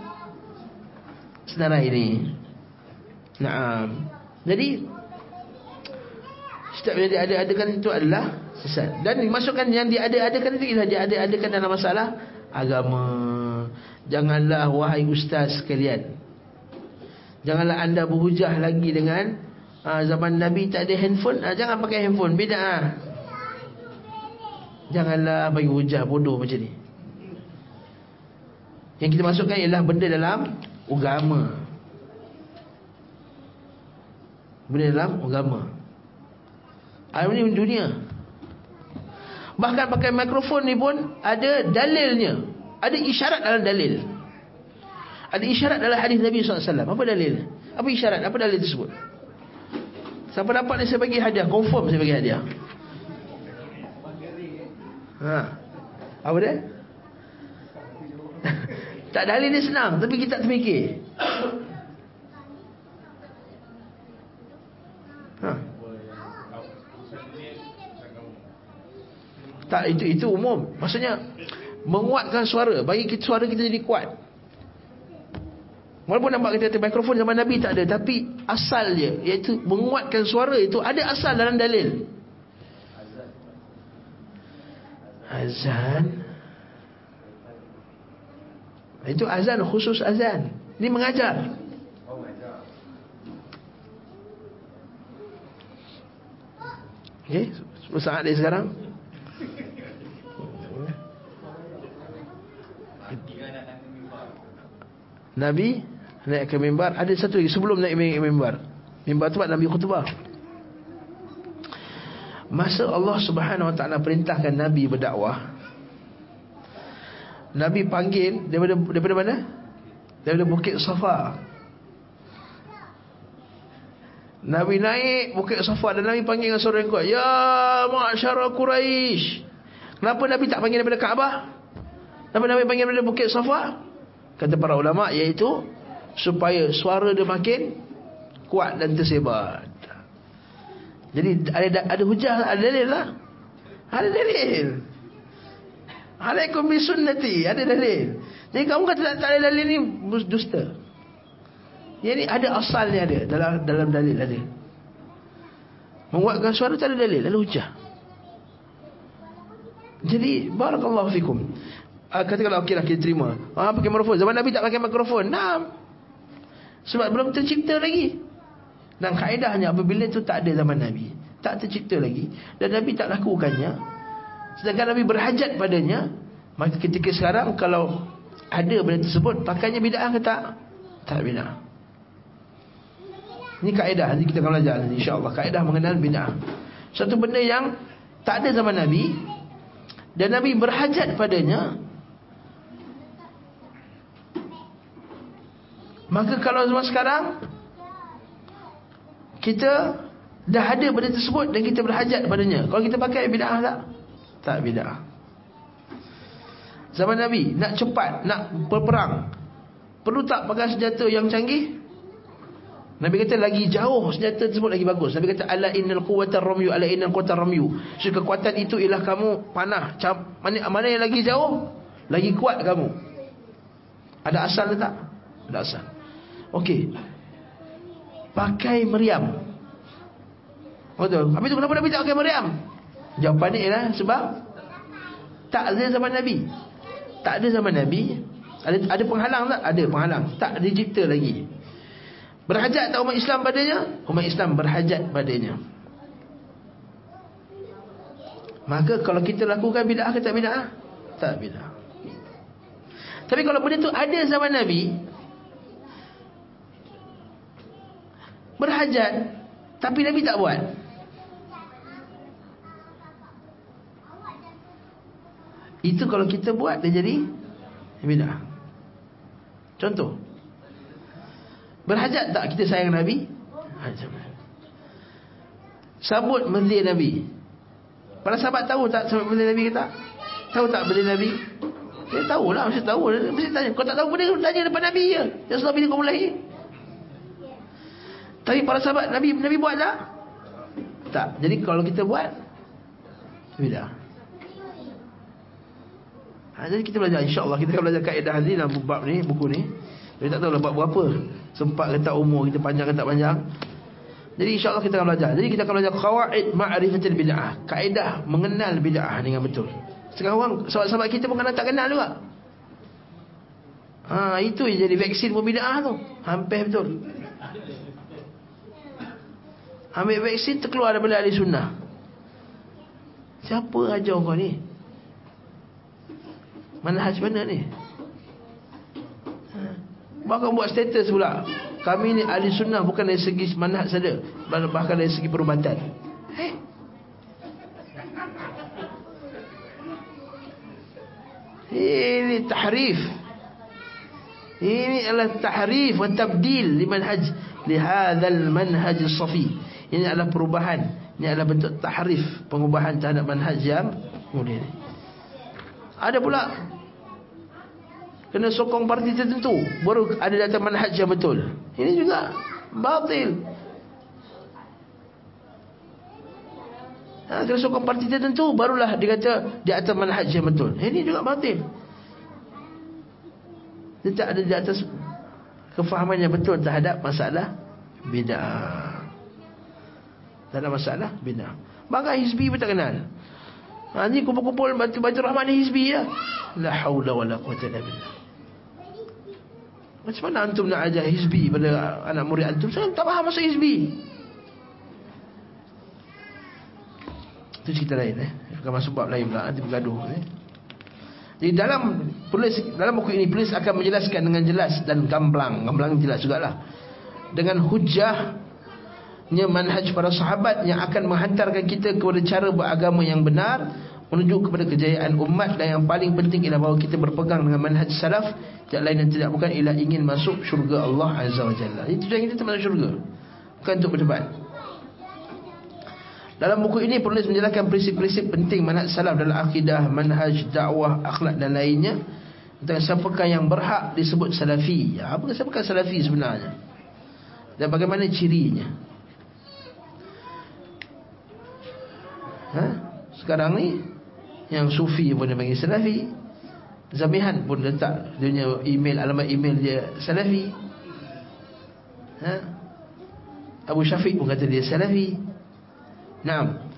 sedara ini. Naam. Jadi setiap yang diada-adakan itu adalah sesat. Dan dimasukkan yang diada-adakan itu ialah diada-adakan dalam masalah agama. Janganlah wahai ustaz sekalian. Janganlah anda berhujah lagi dengan ha, zaman Nabi tak ada handphone, ha, jangan pakai handphone. Beda. Ha. Janganlah bagi hujah bodoh macam ni. Yang kita masukkan ialah benda dalam agama. Benda dalam agama. Ini dunia. Bahkan pakai mikrofon ni pun ada dalilnya. Ada isyarat dalam dalil. Ada isyarat dalam hadis Nabi SAW. Apa dalil? Apa isyarat? Apa dalil tersebut? Siapa dapat ni saya bagi hadiah Confirm saya bagi hadiah ha. Apa dia? <laughs> tak dalil dia senang Tapi kita tak terfikir ha. Tak itu itu umum. Maksudnya Menguatkan suara. Bagi kita, suara kita jadi kuat. Walaupun nampak kita kata mikrofon zaman Nabi tak ada Tapi asal dia Iaitu menguatkan suara itu Ada asal dalam dalil. Azan. Itu azan khusus azan. Ini mengajar. Okay Sepuluh saat dia sekarang Nabi naik ke mimbar. Ada satu lagi sebelum naik mimbar. Mimbar tu Nabi khutbah. Masa Allah Subhanahu Wa Taala perintahkan Nabi berdakwah. Nabi panggil daripada daripada mana? Daripada Bukit Safa. Nabi naik Bukit Safa dan Nabi panggil dengan suara yang kuat, "Ya ma'syara Quraisy." Kenapa Nabi tak panggil daripada Kaabah? Kenapa Nabi panggil daripada Bukit Safa? Kata para ulama iaitu supaya suara dia makin kuat dan tersebar. Jadi ada ada hujah, ada dalil lah. Ada dalil. Alaikum bisunnati, ada dalil. Jadi kamu kata tak, tak ada dalil ni dusta. Ni ada asalnya ada dalam dalam dalil ada. Menguatkan suara tak ada dalil, lalu hujah. Jadi barakallahu fikum. Uh, katakanlah okey lah kita terima. Ah pakai mikrofon. Zaman Nabi tak pakai mikrofon. Nah. Sebab belum tercipta lagi. Dan kaedahnya apabila itu tak ada zaman Nabi, tak tercipta lagi dan Nabi tak lakukannya. Sedangkan Nabi berhajat padanya, maka ketika sekarang kalau ada benda tersebut, pakainya bid'ah ke tak? Tak bid'ah. Ini kaedah nanti kita akan belajar insya-Allah kaedah mengenal bid'ah. Satu benda yang tak ada zaman Nabi dan Nabi berhajat padanya. Maka kalau zaman sekarang kita dah ada benda tersebut dan kita berhajat padanya. Kalau kita pakai bid'ah tak? Tak bid'ah. Zaman Nabi nak cepat, nak berperang. Perlu tak pakai senjata yang canggih? Nabi kata lagi jauh senjata tersebut lagi bagus. Nabi kata ala innal quwwata ramyu ala innal quwwata ramyu. So kekuatan itu ialah kamu panah. Mana mana yang lagi jauh? Lagi kuat kamu. Ada asal ke tak? Ada asal. Okey. Pakai meriam. Betul. Habis tu kenapa Nabi tak pakai meriam? Jawapannya ialah sebab tak ada zaman Nabi. Tak ada zaman Nabi. Ada ada penghalang tak? Ada penghalang. Tak dicipta lagi. Berhajat tak umat Islam padanya? Umat Islam berhajat padanya. Maka kalau kita lakukan bid'ah ke tak bid'ah? Tak bid'ah. Tapi kalau benda tu ada zaman Nabi, berhajat, tapi Nabi tak buat. Itu kalau kita buat, dia jadi bid'ah. Contoh. Berhajat tak kita sayang Nabi? Hajat. Sabut mendir Nabi. Para sahabat tahu tak sabut mendir Nabi ke tak? Tahu tak mendir Nabi? Dia tahu lah, mesti tahu. Mesti tanya. Kau tak tahu benda, tanya depan Nabi je. Ya Rasulullah bila kau mulai. Tapi para sahabat, Nabi Nabi buat tak? Tak. Jadi kalau kita buat, tidak. Ha, jadi kita belajar insya-Allah kita akan belajar kaedah ni dalam bab ni, buku ni. Jadi tak tahu lah bab berapa. Sempat ke tak umur kita panjang ke tak panjang. Jadi insya-Allah kita akan belajar. Jadi kita akan belajar qawaid ma'rifatil bid'ah. Kaedah mengenal bid'ah dengan betul. Sekarang orang sahabat-sahabat kita pun kadang tak kenal juga. Ha, itu yang jadi vaksin bid'ah tu. Hampir betul. Ambil vaksin terkeluar daripada ahli sunnah. Siapa ajar kau ni? Manhaj mana ni? Ha. Bahkan buat status pula. Kami ni ahli sunnah bukan dari segi manhaj saja. Bahkan dari segi perubatan. Eh? Ini tahrif. Ini adalah tahrif dan tabdil li manhaj li hadzal manhaj safi. Ini adalah perubahan. Ini adalah bentuk tahrif, pengubahan terhadap manhaj yang mulia ini. Ada pula kena sokong parti tertentu baru ada datang manhaj yang betul. Ini juga batil. Ha, kena sokong parti tertentu barulah dikata di atas manhaj yang betul. Ini juga batil. Dia tak ada di atas kefahaman yang betul terhadap masalah bid'ah. Ada masalah bid'ah. Bangga hizbi pun tak kenal. Ha, ni kumpul-kumpul batu-batu rahmat ni hizbi ya. La haula wala quwata illa billah. Macam mana antum nak ajar hizbi pada anak murid antum? Saya tak faham masa hizbi. Itu cerita lain eh. Bukan masuk bab lain pula nanti bergaduh eh. Di dalam penulis dalam buku ini penulis akan menjelaskan dengan jelas dan gamblang, gamblang jelas jugalah. Dengan hujah nya manhaj para sahabat yang akan menghantarkan kita kepada cara beragama yang benar menuju kepada kejayaan umat dan yang paling penting ialah bahawa kita berpegang dengan manhaj salaf tidak lain dan tidak bukan ialah ingin masuk syurga Allah Azza wa Jalla. Itu tujuan kita masuk syurga. Bukan untuk berdebat. Dalam buku ini penulis menjelaskan prinsip-prinsip penting manhaj salaf dalam akidah, manhaj, dakwah, akhlak dan lainnya tentang siapakah yang berhak disebut salafi. Ya, apa siapakah salafi sebenarnya? Dan bagaimana cirinya? Ha? Sekarang ni Yang sufi pun dia panggil salafi Zamihan pun letak Dia punya email, alamat email dia salafi ha? Abu Syafiq pun kata dia salafi Nah,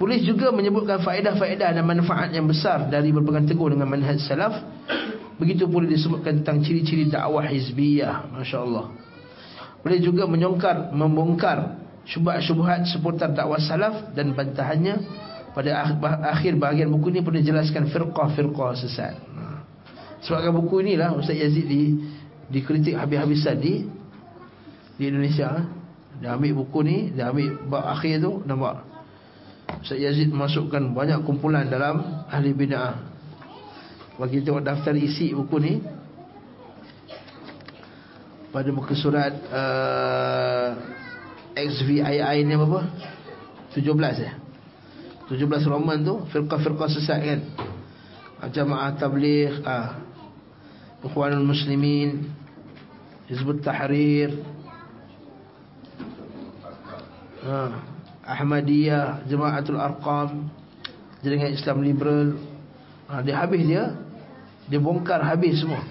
Polis juga menyebutkan faedah-faedah dan manfaat yang besar dari berpegang teguh dengan manhaj salaf. Begitu pula disebutkan tentang ciri-ciri dakwah hizbiyah. Masya Allah. Boleh juga menyongkar, membongkar syubhat-syubhat seputar dakwah salaf dan bantahannya pada akhir bahagian buku ini pun dijelaskan firqah-firqah sesat. Ha. Sebabkan buku inilah Ustaz Yazid di dikritik habis-habisan di di Indonesia. Dia ambil buku ni, dia ambil bab akhir tu nampak Ustaz Yazid masukkan banyak kumpulan dalam ahli bid'ah. Bagi tengok daftar isi buku ni pada muka surat uh, XVI ni apa? 17 ya. 17 Roman tu firqah-firqah sesat kan. Jamaah Tabligh, ah. Ikhwanul Muslimin, Hizbut Tahrir. Ah, Ahmadiyah, Jamaatul Arqam, Jaringan Islam Liberal. Ah, dia habis dia dia bongkar habis semua.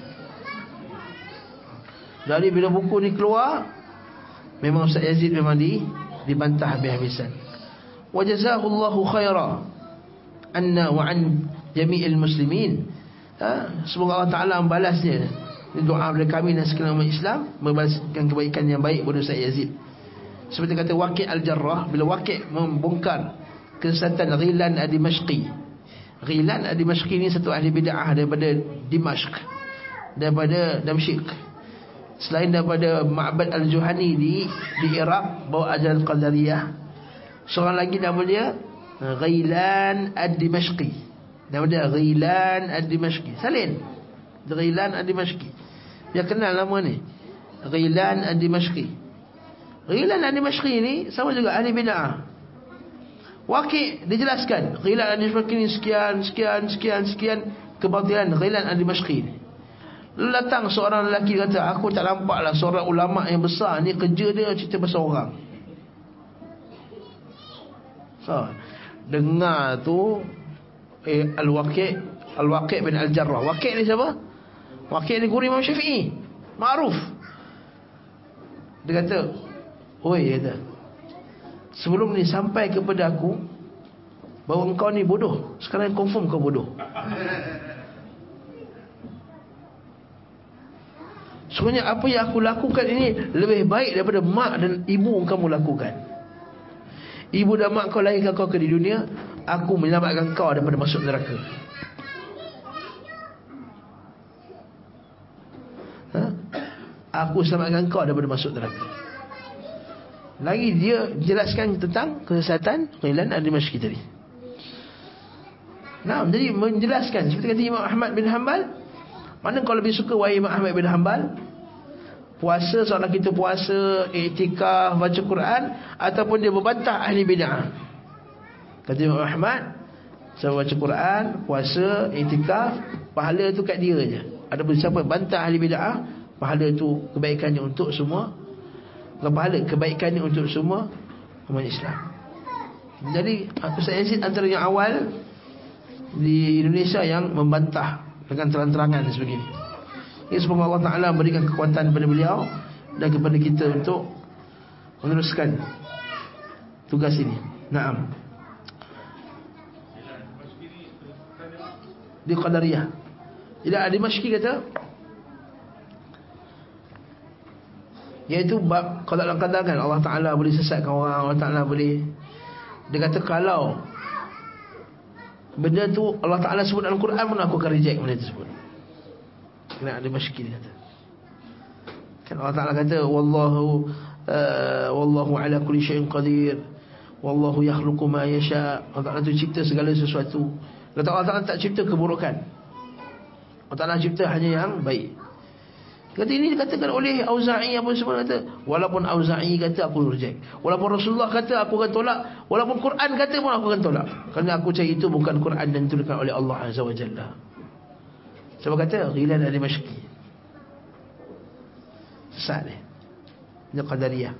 Dari bila buku ni keluar, Memang Ustaz Yazid memang di dibantah habis-habisan. Wa jazakallahu khaira anna wa an jami'il muslimin. Ha? semoga Allah Taala membalasnya. Doa dari kami dan sekalian umat Islam membalaskan kebaikan yang baik kepada Ustaz Yazid. Seperti kata Waqi' Al-Jarrah bila Waqi' membongkar kesesatan Ghilan Ad-Dimashqi. Ghilan Ad-Dimashqi ini satu ahli bid'ah daripada Dimashq. Daripada Damsyik selain daripada Ma'bad Al-Juhani di di Iraq bawa ajaran Qadariyah seorang lagi nama dia Ghailan Ad-Dimashqi. Nama dia Ghailan Ad-Dimashqi. Salin Ghailan Ad-Dimashqi. Dia kenal nama ni. Ghailan Ad-Dimashqi. Ghailan Ad-Dimashqi ni sama juga ahli bid'ah. Waqi dijelaskan. Ghailan Ad-Dimashqi ni sekian sekian sekian sekian kebatilan Ghailan Ad-Dimashqi ni Datang seorang lelaki kata Aku tak nampak lah seorang ulama' yang besar ni Kerja dia cerita pasal orang. So, Dengar tu eh, Al-Waqi' Al-Waqi' bin Al-Jarrah. Waqi' ni siapa? Waqi' ni guru Imam Syafi'i. Ma'ruf. Dia kata Oi dia kata Sebelum ni sampai kepada aku Bahawa engkau ni bodoh. Sekarang confirm kau bodoh Sebenarnya apa yang aku lakukan ini lebih baik daripada mak dan ibu kamu lakukan. Ibu dan mak kau lahirkan kau ke di dunia, aku menyelamatkan kau daripada masuk neraka. Ha? Aku selamatkan kau daripada masuk neraka. Lagi dia jelaskan tentang kesesatan Qilan al-Dimashqi tadi. Nah, jadi menjelaskan seperti kata Imam Ahmad bin Hanbal, mana kau lebih suka wahai Imam Ahmad bin Hanbal? Puasa seorang kita puasa, iktikaf, baca Quran ataupun dia berbantah ahli bid'ah. Kata Imam Ahmad, saya baca Quran, puasa, iktikaf, pahala tu kat dia je. Adapun siapa bantah ahli bid'ah, pahala tu kebaikannya untuk semua. Bukan pahala, kebaikannya untuk semua umat Islam. Jadi, Ustaz Yazid antara yang awal di Indonesia yang membantah dengan terang-terangan sebegini. Ini semoga Allah Taala berikan kekuatan kepada beliau dan kepada kita untuk meneruskan tugas ini. Naam. Di Qadariyah. Jadi ada Mashki kata Iaitu bab Kalau dalam kadang kan Allah Ta'ala boleh sesatkan orang Allah Ta'ala boleh Dia kata kalau benda tu Allah Taala sebut dalam Quran pun aku akan reject benda tersebut. Kena ada dia kata. Kan Allah Taala kata wallahu uh, wallahu ala kulli syai'in qadir. Wallahu yakhluqu ma yasha. Allah Taala tu cipta segala sesuatu. Allah Taala tak cipta keburukan. Allah Taala cipta hanya yang baik. Kata ini dikatakan oleh Auza'i apa semua kata walaupun Auza'i kata aku reject. Walaupun Rasulullah kata aku akan tolak, walaupun Quran kata pun aku akan tolak. Kerana aku cari itu bukan Quran dan dituliskan oleh Allah Azza wa Jalla. Sebab kata ghilan dari masyki. Sesat ni. Ini qadariyah.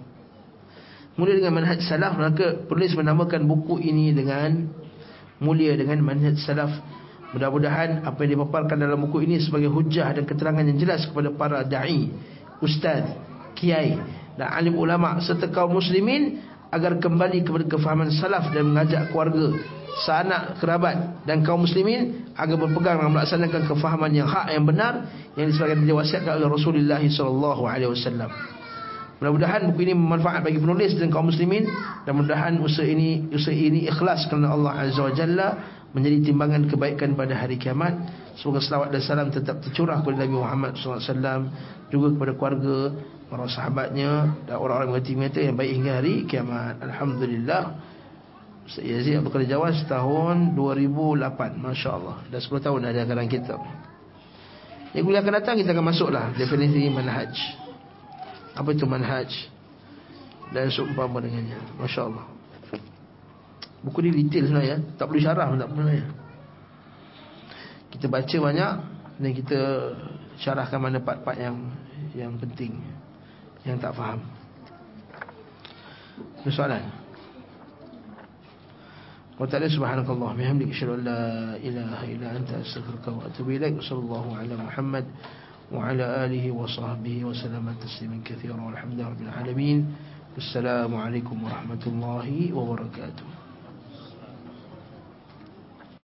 Mulia dengan manhaj salaf maka penulis menamakan buku ini dengan mulia dengan manhaj salaf Mudah-mudahan apa yang dipaparkan dalam buku ini sebagai hujah dan keterangan yang jelas kepada para da'i, ustaz, kiai dan alim ulama serta kaum muslimin agar kembali kepada kefahaman salaf dan mengajak keluarga, sanak, kerabat dan kaum muslimin agar berpegang dan melaksanakan kefahaman yang hak yang benar yang disebutkan diwasiatkan oleh Rasulullah sallallahu alaihi wasallam. Mudah-mudahan buku ini bermanfaat bagi penulis dan kaum muslimin dan mudah-mudahan usaha ini usaha ini ikhlas kerana Allah Azza wa Jalla menjadi timbangan kebaikan pada hari kiamat. Semoga selawat dan salam tetap tercurah kepada Nabi Muhammad SAW juga kepada keluarga, para sahabatnya dan orang-orang mengerti mata yang baik hingga hari kiamat. Alhamdulillah. Ustaz Yazid Abu Khalid Jawas tahun 2008. Masya Allah. Dah 10 tahun ada kadang kita. Yang kuliah akan datang kita akan masuklah definisi manhaj. Apa itu manhaj? Dan seumpama dengannya. Masya Allah. Buku ni detail sebenarnya Tak perlu syarah pun tak perlu ya. Kita baca banyak Dan kita syarahkan mana part-part yang Yang penting Yang tak faham. Ada soalan? Wa ta'ala subhanakallah Bihamdik syarul la ilaha illa anta Astaghfirullah wa atubu ilaik. Sallallahu ala Muhammad Wa ala alihi wa sahbihi Wa salamat taslimin kathira Walhamdulillah Assalamualaikum warahmatullahi wabarakatuh